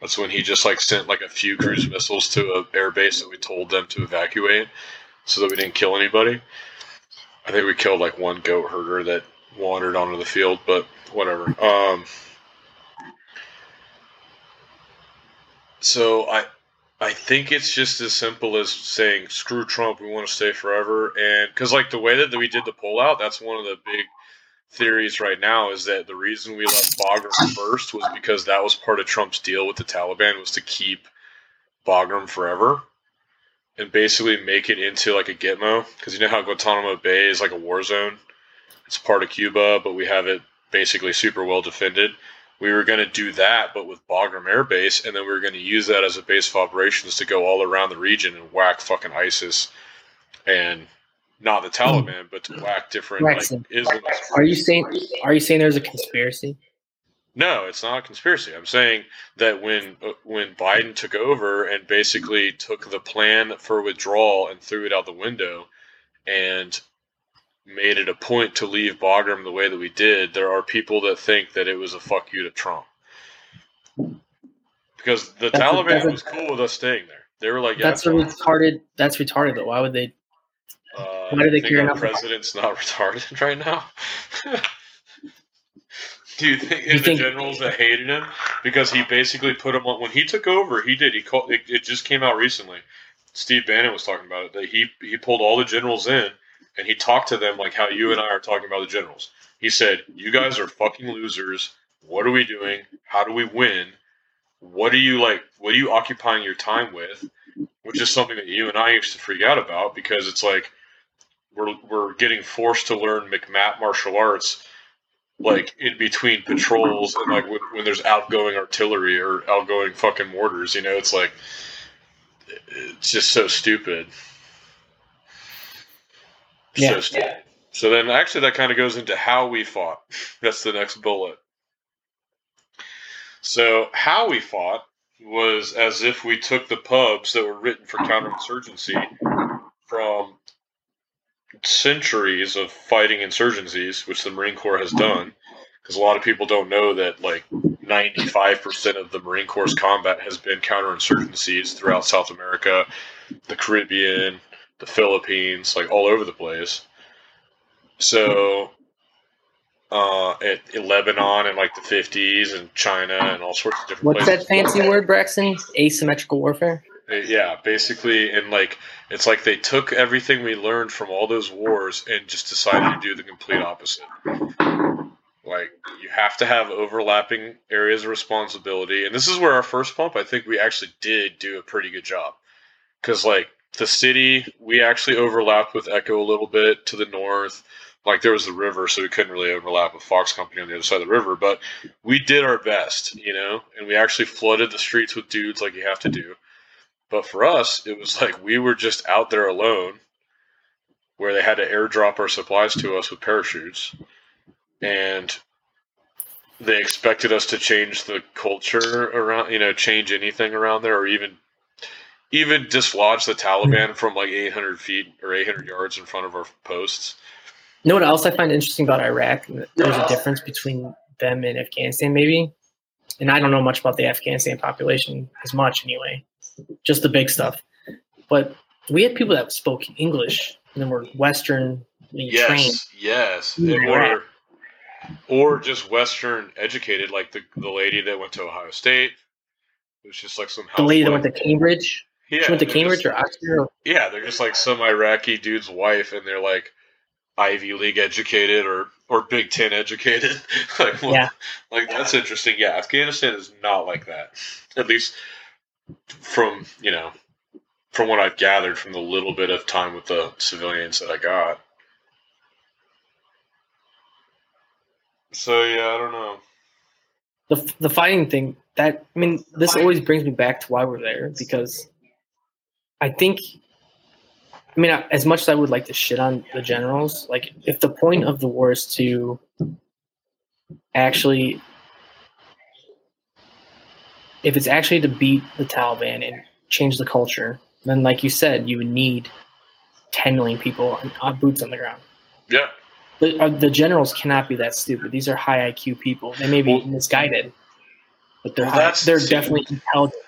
That's when he just like sent like a few cruise missiles to a air base that we told them to evacuate, so that we didn't kill anybody. I think we killed like one goat herder that wandered onto the field, but whatever. Um, so I, I think it's just as simple as saying "screw Trump, we want to stay forever," and because like the way that we did the pullout, that's one of the big theories right now is that the reason we left Bagram first was because that was part of Trump's deal with the Taliban was to keep Bagram forever and basically make it into like a Gitmo because you know how Guantanamo Bay is like a war zone. It's part of Cuba, but we have it basically super well defended. We were going to do that, but with Bagram Air Base, and then we were going to use that as a base of operations to go all around the region and whack fucking ISIS and not the Taliban, but to whack different like Braxton, Islamist. Are you saying? Are you saying there's a conspiracy? No, it's not a conspiracy. I'm saying that when uh, when Biden took over and basically took the plan for withdrawal and threw it out the window, and made it a point to leave Bagram the way that we did, there are people that think that it was a fuck you to Trump. Because the That's Taliban a- was cool with us staying there. They were like, yeah, That's a retarded. That's retarded though. Why would they? Uh, why do they care enough about- president's not <laughs> retarded right now. <laughs> Do you think You in think- the generals that hated him because he basically put him on when he took over? He did. He called. It, it just came out recently. Steve Bannon was talking about it that he he pulled all the generals in and he talked to them like how you and I are talking about the generals. He said, "You guys are fucking losers. What are we doing? How do we win? What are you like? What are you occupying your time with?" Which is something that you and I used to freak out about because it's like we're we're getting forced to learn MCMAP martial arts like in between patrols and like when, when there's outgoing artillery or outgoing fucking mortars you know it's like it's just so stupid. So Yeah. stupid so then actually that kind of goes into how we fought. <laughs> That's the next bullet. So how we fought was as if we took the pubs that were written for counterinsurgency from centuries of fighting insurgencies, which the Marine Corps has done, because a lot of people don't know that like 95% of the Marine Corps' combat has been counterinsurgencies throughout South America, the Caribbean, the Philippines, like all over the place. So, uh, at, in Lebanon in like the 50s and China and all sorts of different What's places. that fancy word, Braxton? Asymmetrical warfare. Yeah, basically, and like it's like they took everything we learned from all those wars and just decided to do the complete opposite. Like you have to have overlapping areas of responsibility, and this is where our first pump, I think we actually did do a pretty good job, because like the city, we actually overlapped with Echo a little bit to the north. Like there was the river, so we couldn't really overlap with Fox Company on the other side of the river, but we did our best, you know, and we actually flooded the streets with dudes like you have to do. But for us, it was like we were just out there alone, where they had to airdrop our supplies to us with parachutes, and they expected us to change the culture around, you know, change anything around there, or even even dislodge the Taliban from like 800 feet or 800 yards in front of our posts. You know what else I find interesting about Iraq? There's a difference between them and Afghanistan, maybe. And I don't know much about the Afghanistan population as much, anyway. Just the big stuff. But we had people that spoke English and then were Western trained. Yes, yes, Mm, or or just Western educated, like the the lady that went to Ohio State. It was just like some The lady that went to Cambridge. yeah, she went to Cambridge just- or Oxford. Or, yeah, they're just like some Iraqi dude's wife, and they're like Ivy League educated or or Big Ten educated. <laughs> like, well, Yeah. like that's interesting. Yeah, Afghanistan is not like that. At least from you know from what I've gathered from the little bit of time with the civilians that I got. So yeah, I don't know. the the fighting thing that I mean this always brings me back to why we're there because I think I mean as much as I would like to shit on the generals like if the point of the war is to actually if it's actually to beat the Taliban and change the culture then like you said you would need 10 million people on, on boots on the ground Yeah, the, uh, the generals cannot be that stupid. These are high IQ people. They may be Well- misguided, but they're Well, high, they're see- definitely intelligent.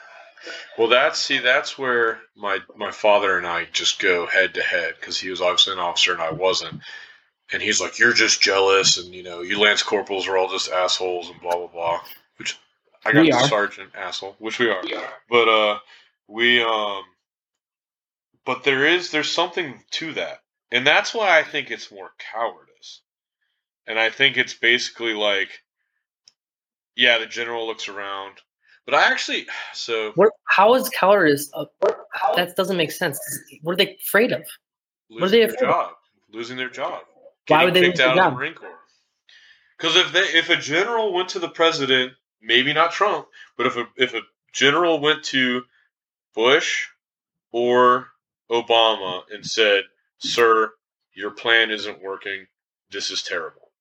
Well, that's see, that's where my my father and I just go head to head because he was obviously an officer and I wasn't, and he's like, "You're just jealous," and you know, you lance corporals are all just assholes and blah blah blah. Which I got We the are. sergeant asshole, which we are, but uh, we um, but there is there's something to that, and that's why I think it's more cowardice, and I think it's basically like, yeah, the general looks around. But I actually, <sighs> so What, how is cowardice? Uh, that doesn't make sense. What are they afraid of? losing What are they their afraid of? job, losing their job. Why would they lose their of job? Marine Corps? Because if they, if a general went to the president, maybe not Trump, but if a if a general went to Bush or Obama and said, "Sir, your plan isn't working. This is terrible,"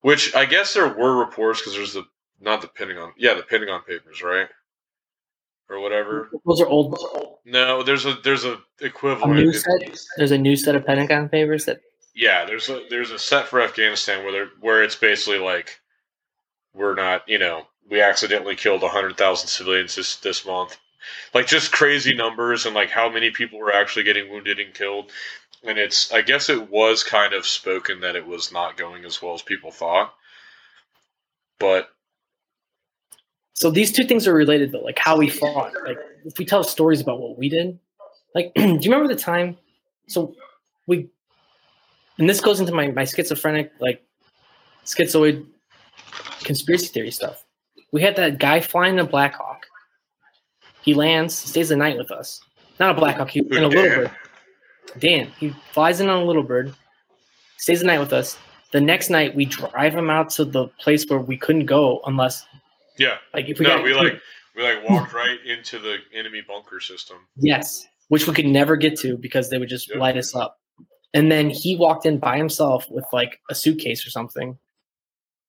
which I guess there were reports because there's the not the Pentagon, yeah, the Pentagon Papers, right, or whatever. Those are old. No, there's a there's a A equivalent. new set. There's a new set of Pentagon papers that Yeah, there's a there's a set for Afghanistan where they're, where it's basically like we're not, you know, we accidentally killed hundred thousand civilians this this month, like just crazy numbers and like how many people were actually getting wounded and killed, and it's I guess it was kind of spoken that it was not going as well as people thought, But So these two things are related though, like how we fought. Like if we tell stories about what we did, like <clears throat> do you remember the time? So we, and this goes into my my schizophrenic like schizoid conspiracy theory stuff. We had that guy flying a Black Hawk. He lands, stays the night with us. Not a Black Hawk, he, in a little bird. Dan. He flies in on a little bird, stays the night with us. The next night, we drive him out to the place where we couldn't go unless, yeah, like, if we no, got we like we like walked right into the enemy bunker system. Yes, which we could never get to because they would just Yep. light us up. And then he walked in by himself with like a suitcase or something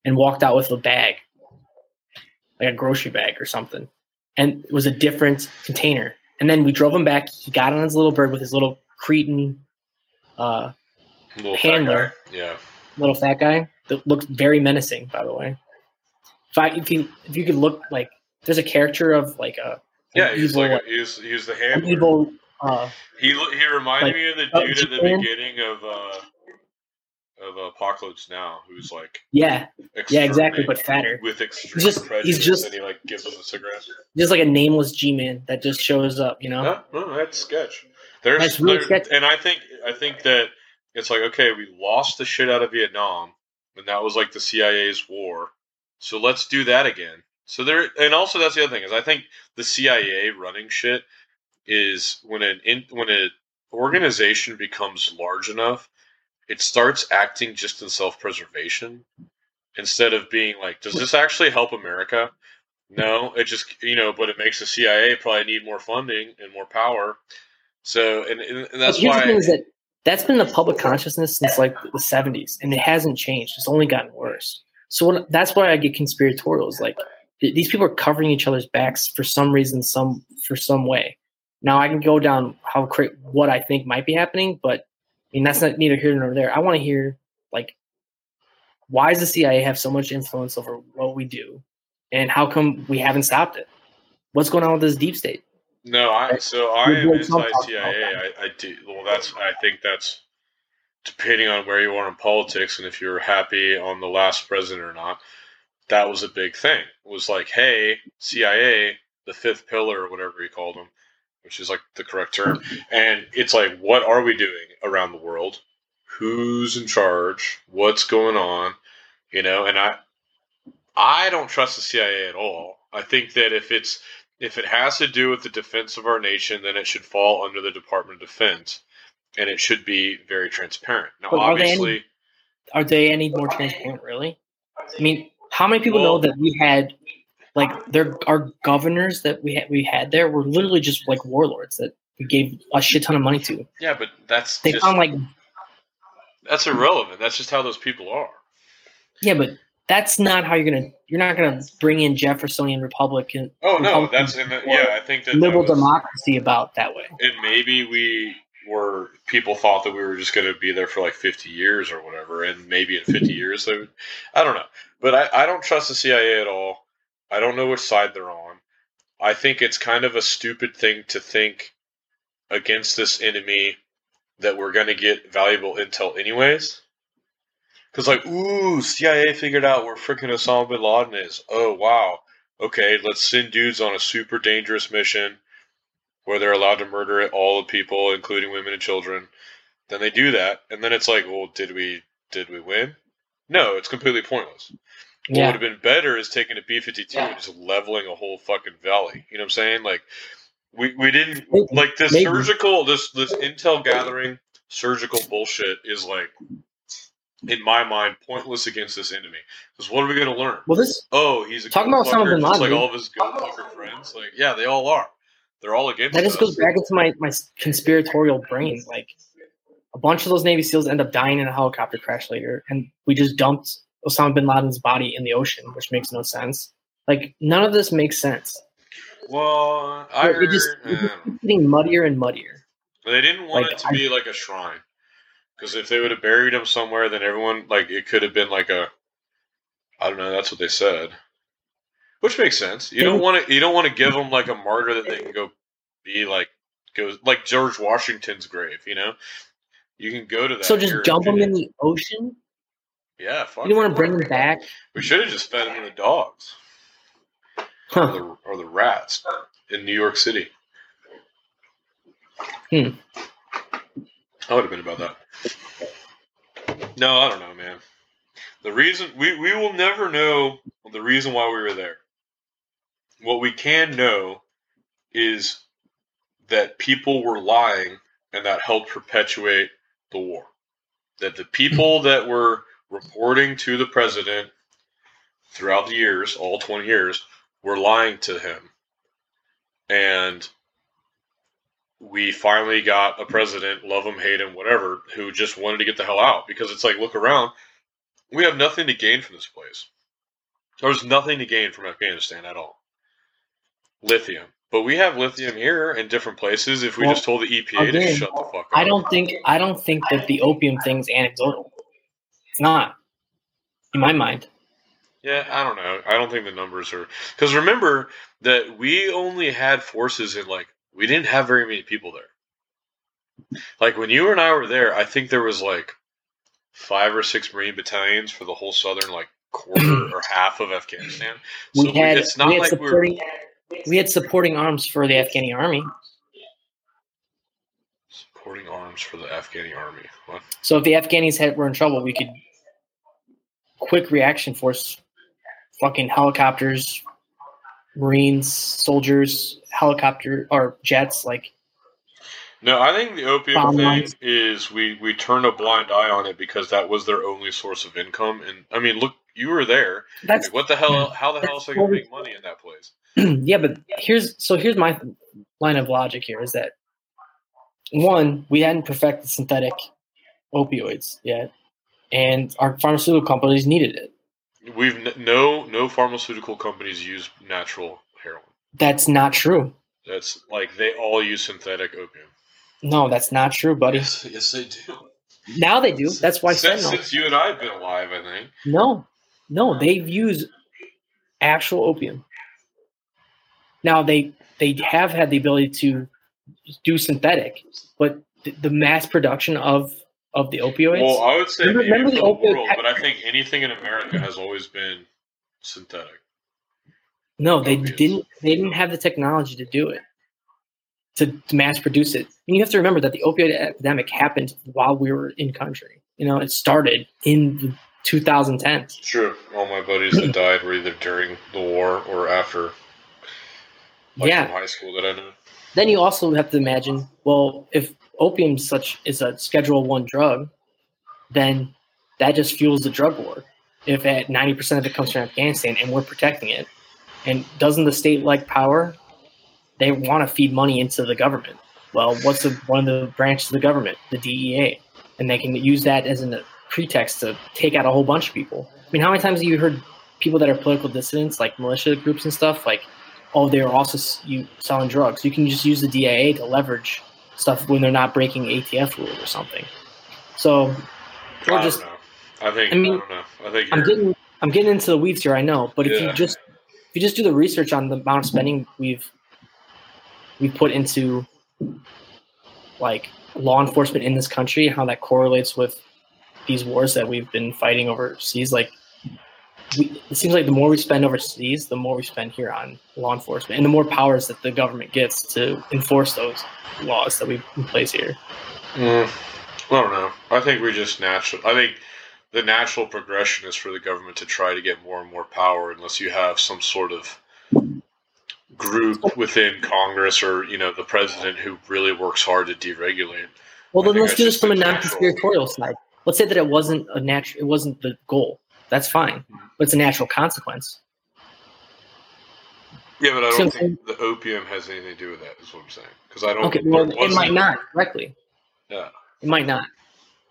and walked out with a bag, like a grocery bag or something. And it was a different container. And then we drove him back. He got on his little bird with his little Cretan uh, Little Handler. Yeah. little fat guy that looks very menacing, by the way. If I if you if you could look like there's a character of like a Yeah, he's evil, like a, he's he's the an handler. evil uh, He he reminded like, me of the dude at the beginning of uh of Apocalypse Now, who's like yeah yeah exactly, but fatter. with extreme just- he's just- and he like gives him a cigarette. just like a nameless G man that just shows up, you know. No, no, that's sketch. There's That's really there- sketchy. and I think I think that it's like okay, we lost the shit out of Vietnam, and that was like the CIA's war. So let's do that again. So there, and also that's the other thing is I think the CIA running shit is when an in, when an organization becomes large enough, it starts acting just in self preservation instead of being like, does this actually help America? No, it just you know, but it makes the CIA probably need more funding and more power. So, and, and that's why the thing: is that that's been the public consciousness since like the '70s, and it hasn't changed. It's only gotten worse. So that's why I get conspiratorial. Is like th- these people are covering each other's backs for some reason, some for some way. Now I can go down how cra- what I think might be happening, but mean that's not neither here nor there. I want to hear like why does the CIA have so much influence over what we do, and how come we haven't stopped it? What's going on with this deep state? No, I so I am anti CIA. I, I do well. That's I think that's depending on where you are in politics and if you're happy on the last president or not. That was a big thing. It was like, hey, CIA, the fifth pillar or whatever he called them, which is like the correct term. And it's like, what are we doing around the world? Who's in charge? What's going on? You know, and I I don't trust the CIA at all. I think that if it's if it has to do with the defense of our nation, then it should fall under the Department of Defense, and it should be very transparent. Now, But are they any- obviously, are they any more transparent really i mean how many people Well- know that we had like there our governors that we had we had there were literally just like warlords that we gave a shit ton of money to yeah, but that's they just, found like that's irrelevant. That's just how those people are. yeah but that's not how you're gonna you're not gonna bring in jeffersonian republican Oh no, that's in the, yeah. I think that, that liberal was, democracy about that way and maybe we were people thought that we were just going to be there for like 50 years or whatever and maybe in 50 years they would i don't know but I, I don't trust the cia at all i don't know which side they're on i think it's kind of a stupid thing to think against this enemy that we're going to get valuable intel anyways because like ooh cia figured out where freaking osama bin laden is oh wow okay let's send dudes on a super dangerous mission where they're allowed to murder all the people, including women and children. Then they do that, and then it's like, well, did we did we win? No, it's completely pointless. What would have been better is taking a B fifty two and just leveling a whole fucking valley. You know what I'm saying? Like we, we didn't Maybe. like this Maybe. surgical this this intel gathering surgical bullshit is like in my mind pointless against this enemy. Because what are we gonna learn? well this Oh, he's a Talking about Osama bin Laden, like all of his goat fucker friends. Like, yeah, they all are. They're all against that just us. goes back into my my conspiratorial brain like a bunch of those navy seals end up dying in a helicopter crash later and we just dumped osama bin laden's body in the ocean which makes no sense like none of this makes sense Well, I it just, it just getting muddier and muddier they didn't want like, it to I- be like a shrine. Because if they would have buried him somewhere, then everyone like it could have been like a. I don't know. That's what they said, which makes sense. You don't want to. You don't want to give them like a martyr that they can go be like go like George Washington's grave. You know, you can go to that. so just dump them Virginia. in the ocean Yeah, fuck. You didn't want to bring them back, We should have just fed them to the dogs or the, or the rats in New York City. Hmm. I would have been about that. No, I don't know, man. The reason we, we will never know the reason why we were there. What we can know is that people were lying and that helped perpetuate the war. That the people that were reporting to the president throughout the years, all 20 years, were lying to him. And we finally got a president, love him, hate him, whatever, who just wanted to get the hell out because it's like, look around. We have nothing to gain from this place. There's nothing to gain from Afghanistan at all. Lithium. But we have lithium here in different places. If we Well, just told the EPA to shut the fuck up. I don't think I don't think that the opium thing's anecdotal. It's not, in my mind. Yeah, I don't know. I don't think the numbers are because remember that we only had forces in like we didn't have very many people there. Like when you and I were there, I think there was like five or six Marine battalions for the whole southern like quarter <clears throat> or half of Afghanistan. We So had it's not we had like we're supporting we had supporting arms for the Afghani army. supporting arms for the Afghani army. What? So if the Afghanis had were in trouble, we could quick reaction force, fucking helicopters, Marines, soldiers, helicopter or jets. Like No, I think the opium thing lines. is we we turn a blind eye on it because that was their only source of income. And I mean, look, you were there. that's Like, what the hell? How the hell is they gonna make money in that place? <clears throat> yeah, but here's so here's my line of logic here is that one, we hadn't perfected synthetic opioids yet, and our pharmaceutical companies needed it. We've n- no no pharmaceutical companies use natural heroin. That's not true. That's like they all use synthetic opium. No, that's not true, buddy. Yes, yes, they do. Now they do. That's why since, fentanyl. since you and I have been alive, I think. No, no, they've used actual opium. Now they they have had the ability to do synthetic, but the, the mass production of of the opioids. Well, I would say Remember- remember the opioid world, but I think anything in America has always been synthetic. no, they didn't. They didn't have the technology to do it to, mass produce it. And you have to remember that the opioid epidemic happened while we were in country. You know, it started in the 2010s. True. All my buddies that <clears throat> died were either during the war or after. Like Yeah. High school that I know. Then you also have to imagine, well, if opium such is a Schedule One drug, then that just fuels the drug war. If at ninety percent of it comes from Afghanistan and we're protecting it, and doesn't the state like power? They want to feed money into the government. Well, what's the, one of the branches of the government? The DEA, and they can use that as a pretext to take out a whole bunch of people. I mean, how many times have you heard people that are political dissidents, like militia groups and stuff, like oh, they're also you selling drugs. You can just use the DEA to leverage stuff when they're not breaking ATF rules or something. So I don't just know. I think I I, mean, don't know. I think I'm getting I'm getting into the weeds here, I know, but if you just if you just do the research on the amount of spending we've we've put into like law enforcement in this country how that correlates with these wars that we've been fighting overseas, like we, it seems like the more we spend overseas, the more we spend here on law enforcement, and the more powers that the government gets to enforce those laws that we place here. Mm, I don't know. I think we just natural. I think the natural progression is for the government to try to get more and more power, unless you have some sort of group within Congress or you know the president who really works hard to deregulate. Well, then let's do this from a non-conspiratorial side. Let's say that it wasn't a natural, it wasn't the goal. That's fine, but it's a natural consequence. Yeah, but I don't think the opium has anything to do with that. Is what I'm saying. Because I don't. Okay, well, it might not directly. Yeah. It might not.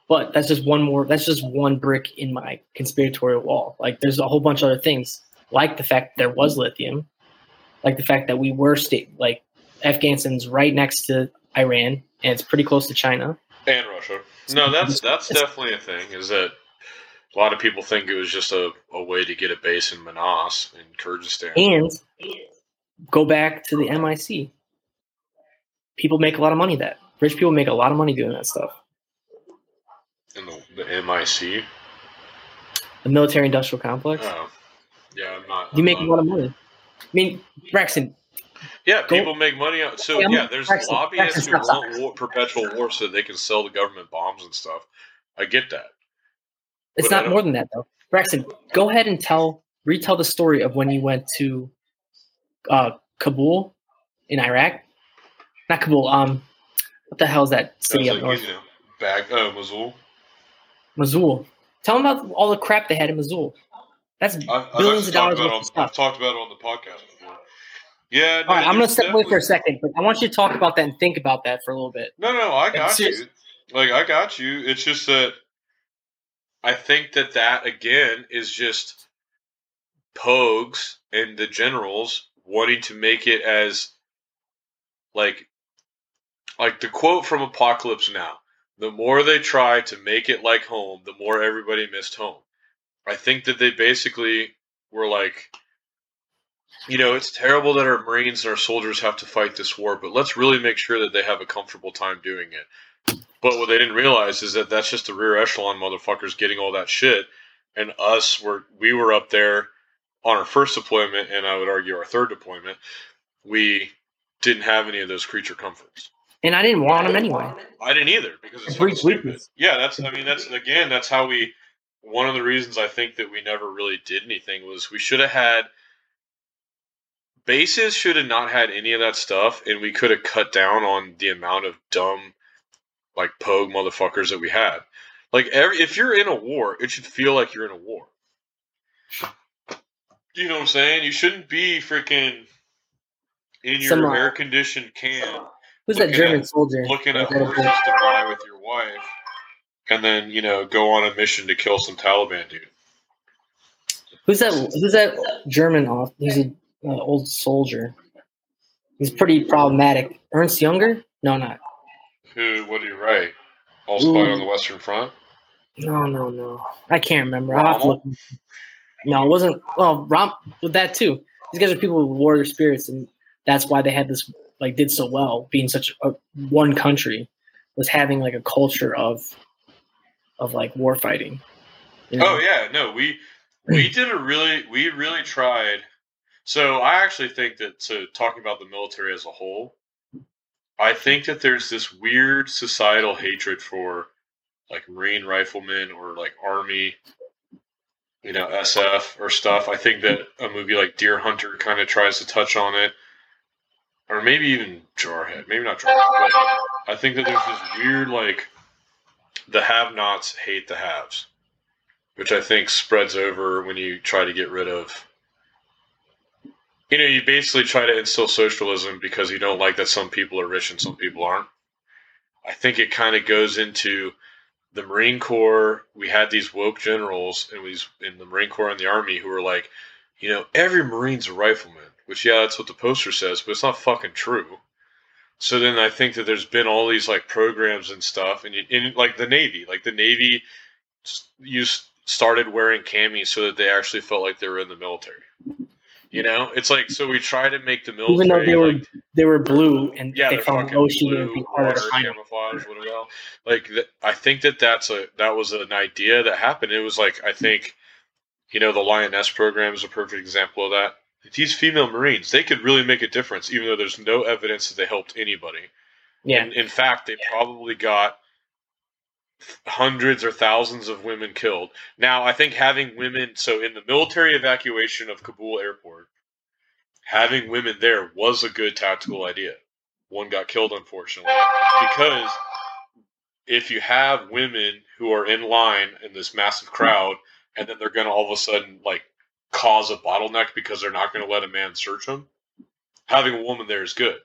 But that's just one more. That's just one brick in my conspiratorial wall. Like, there's a whole bunch of other things, like the fact that there was lithium, like the fact that we were state, like Afghanistan's right next to Iran, and it's pretty close to China. And Russia. No, that's that's definitely a thing. Is that a lot of people think it was just a, a way to get a base in Manas in Kyrgyzstan. And go back to the MIC. People make a lot of money that. Rich people make a lot of money doing that stuff. in the, the MIC. The military industrial complex. Oh, yeah, I'm not. you I'm make a lot of money. I mean, Braxton, Yeah, Go- people make money out. So Yeah, yeah, there's Braxton, lobbyists who Braxton, stop, want war, perpetual war so they can sell the government bombs and stuff. I get that. It's not more than that though. Braxton, go ahead and tell, retell the story of when you went to uh, Kabul in Iraq. Not Kabul. Um, what the hell is that city up like, north? you know, Bag, uh, Mosul. Mosul. Tell them about all the crap they had in Mosul. That's I've billions of dollars worth of stuff. I've talked about it on the podcast before. Yeah, no, All right, I'm going to step away for a second, but I want you to talk about that and think about that for a little bit. No, no, I got you. Like I got you. It's just that I think that that again is just Pogues and the generals wanting to make it as like like the quote from Apocalypse Now. The more they try to make it like home, the more everybody missed home. I think that they basically were like you know, it's terrible that our Marines and our soldiers have to fight this war, but let's really make sure that they have a comfortable time doing it. But what they didn't realize is that that's just the rear echelon motherfuckers getting all that shit, and us were we were up there on our first deployment, and I would argue our third deployment, we didn't have any of those creature comforts. And I didn't want them anyway. I didn't either because it's pretty fucking stupid. Yeah, that's. I mean, that's again. That's how we. One of the reasons I think that we never really did anything was we should have had. Bases should have not had any of that stuff, and we could have cut down on the amount of dumb, like pogue motherfuckers that we had. Like every, if you're in a war, it should feel like you're in a war. You know what I'm saying? You shouldn't be freaking in your air conditioned can Who's that German at- soldier? looking at horses to buy with your wife, and then you know go on a mission to kill some Taliban dude. Who's that? Who's that German? Off? He's an uh, old soldier. He's pretty problematic. Ernst Jünger? No, not. Who? What did he write? All spy Ooh. on the Western Front. No, no, no. I can't remember. To look. No, it wasn't. Well, Rom with that too. These guys are people with warrior spirits, and that's why they had this like did so well. Being such a one country was having like a culture of of like war fighting. you know? Oh yeah, no, we we <clears throat> did a really we really tried. So I actually think that so talking about the military as a whole, I think that there's this weird societal hatred for like Marine riflemen or like Army, you know, SF or stuff. I think that a movie like Deer Hunter kind of tries to touch on it, or maybe even Jarhead. Maybe not Jarhead, but I think that there's this weird like the have-nots hate the haves which I think spreads over when you try to get rid of. You know, you basically try to instill socialism because you don't like that some people are rich and some people aren't. I think it kind of goes into the Marine Corps. We had these woke generals and we in the Marine Corps and the Army who were like, you know, every Marine's a rifleman, which yeah, that's what the poster says, but it's not fucking true. So then I think that there's been all these like programs and stuff, and you, like the Navy, like the Navy used started wearing camis so that they actually felt like they were in the military. You know, it's like so we try to make the military Even though they were like they were blue and yeah, they they're found fucking Ocean blue, be water, camouflage, whatever. Like th- I think that that's a that was an idea that happened. It was like I think, you know, the Lioness program is a perfect example of that. These female Marines, they could really make a difference, even though there's no evidence that they helped anybody. Yeah, And in fact, they probably got hundreds or thousands of women killed. Now, I think having women, so in the military evacuation of Kabul airport, having women there was a good tactical idea. One got killed, unfortunately, because if you have women who are in line in this massive crowd, and then they're going to all of a sudden like cause a bottleneck because they're not going to let a man search them, having a woman there is good.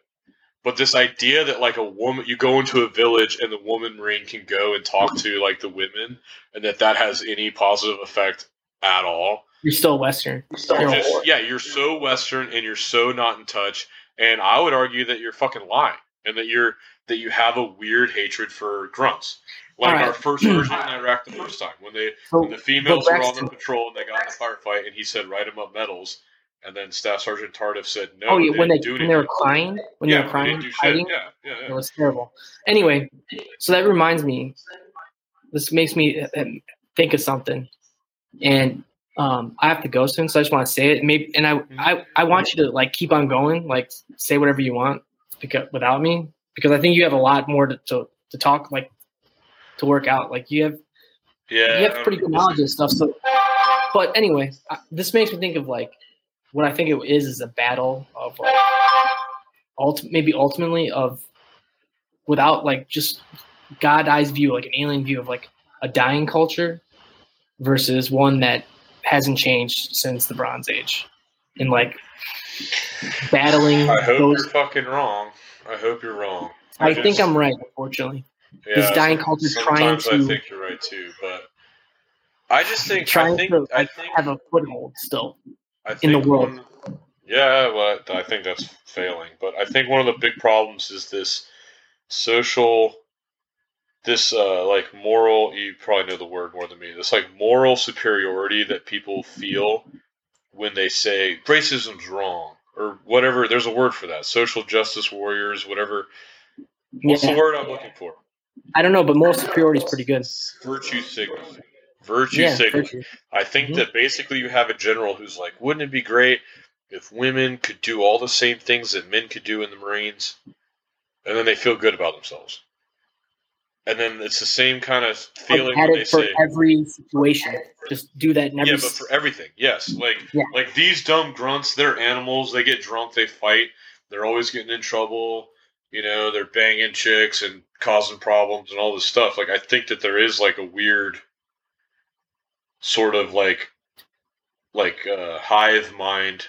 But this idea that like a woman, you go into a village and the woman marine can go and talk to like the women, and that that has any positive effect at all. you're still Western. You're a Just- yeah, you're so Western and you're so not in touch. And I would argue that you're fucking lying, and that you're that you have a weird hatred for grunts. Like Alright. our first <clears throat> version in Iraq the first time when they So, when the females but were on the patrol and they got in a firefight, and he said, "Write them up medals." And then Staff Sergeant Tardif said, "No." oh, yeah, when they didn't do when they were crying, when yeah, they were crying, didn't do Yeah, yeah, it was terrible. Anyway, so that reminds me. This makes me uh, um, think of something. and um, I have to go soon, so I just want to say it. Maybe, and I, I, I want you to like keep on going, like say whatever you want, because without me, because I think you have a lot more to to, to talk, like to work out. Like you have, Yeah, you have pretty good knowledge and stuff. So, but anyway, I, this makes me think of like what I think it is is a battle of like, ult- maybe ultimately of without like just God eyes view, like an alien view of like a dying culture versus one that hasn't changed since the Bronze Age, and like battling I hope those. you're fucking wrong. I hope you're wrong. I think just- I'm right, unfortunately. yeah, this dying culture trying sometimes I think you're right too, but I just think I Trying think to I think have a foothold still. I think in the world. One, yeah, well, I think that's failing. But I think one of the big problems is this social, this uh, like moral. You probably know the word more than me. This like moral superiority that people feel when they say racism's wrong or whatever. There's a word for that. Social justice warriors, whatever. What's Yeah. the word I'm looking for? I don't know, but moral superiority is pretty good. Virtue signaling. Virtue Yeah, signaling. virtue. I think Mhm. that basically you have a general who's like, wouldn't it be great if women could do all the same things that men could do in the Marines? And then they feel good about themselves. And then it's the same kind of feeling they it for say, every situation. Just do that yeah, but for everything, yes. Like, Yeah. like these dumb grunts, they're animals. They get drunk, they fight. They're always getting in trouble. You know, they're banging chicks and causing problems and all this stuff. Like, I think that there is like a weird sort of like, like uh, hive mind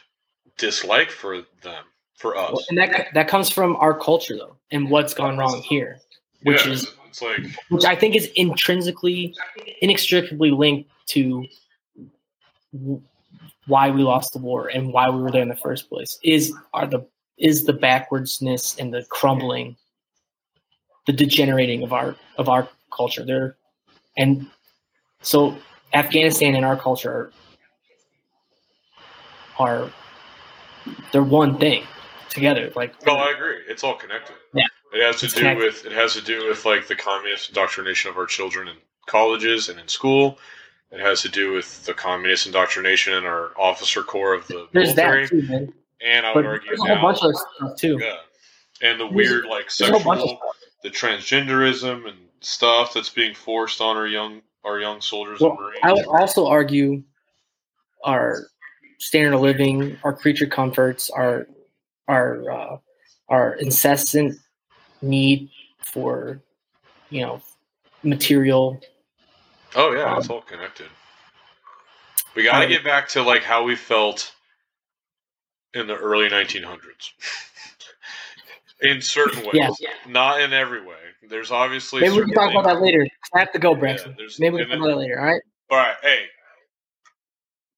dislike for them, for us. Well, and that that comes from our culture though, and what's gone wrong here, which Yeah, is it's like, which I think is intrinsically, inextricably linked to why we lost the war and why we were there in the first place. Is are the is the backwardsness and the crumbling, the degenerating of our of our culture. There, and so Afghanistan and our culture are, are they're one thing together. Like no, I agree. It's all connected. Yeah. It has to do connected. with it has to do with like the communist indoctrination of our children in colleges and in school. It has to do with the communist indoctrination in our officer corps of the there's military. that too, and I But would argue there's a now, whole bunch of stuff too. yeah, and the There's- weird like There's a bunch of sexual, stuff. the transgenderism and stuff that's being forced on our young our young soldiers Well, and marines. I would also argue our standard of living, our creature comforts, our our uh, our incessant need for you know material. Oh yeah, it's Um, all connected. We got to um, get back to like how we felt in the early 1900s. In certain ways, Yeah. not in every way. There's obviously Maybe we can certain talk about that later. I have to go, Yeah, Braxton. there's- Maybe we can talk about that later. All right. All right, hey,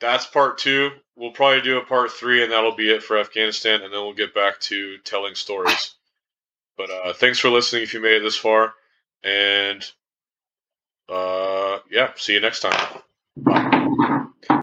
that's part two. We'll probably do a part three, and that'll be it for Afghanistan, and then we'll get back to telling stories. But uh, thanks for listening if you made it this far, and uh, yeah, see you next time. Bye.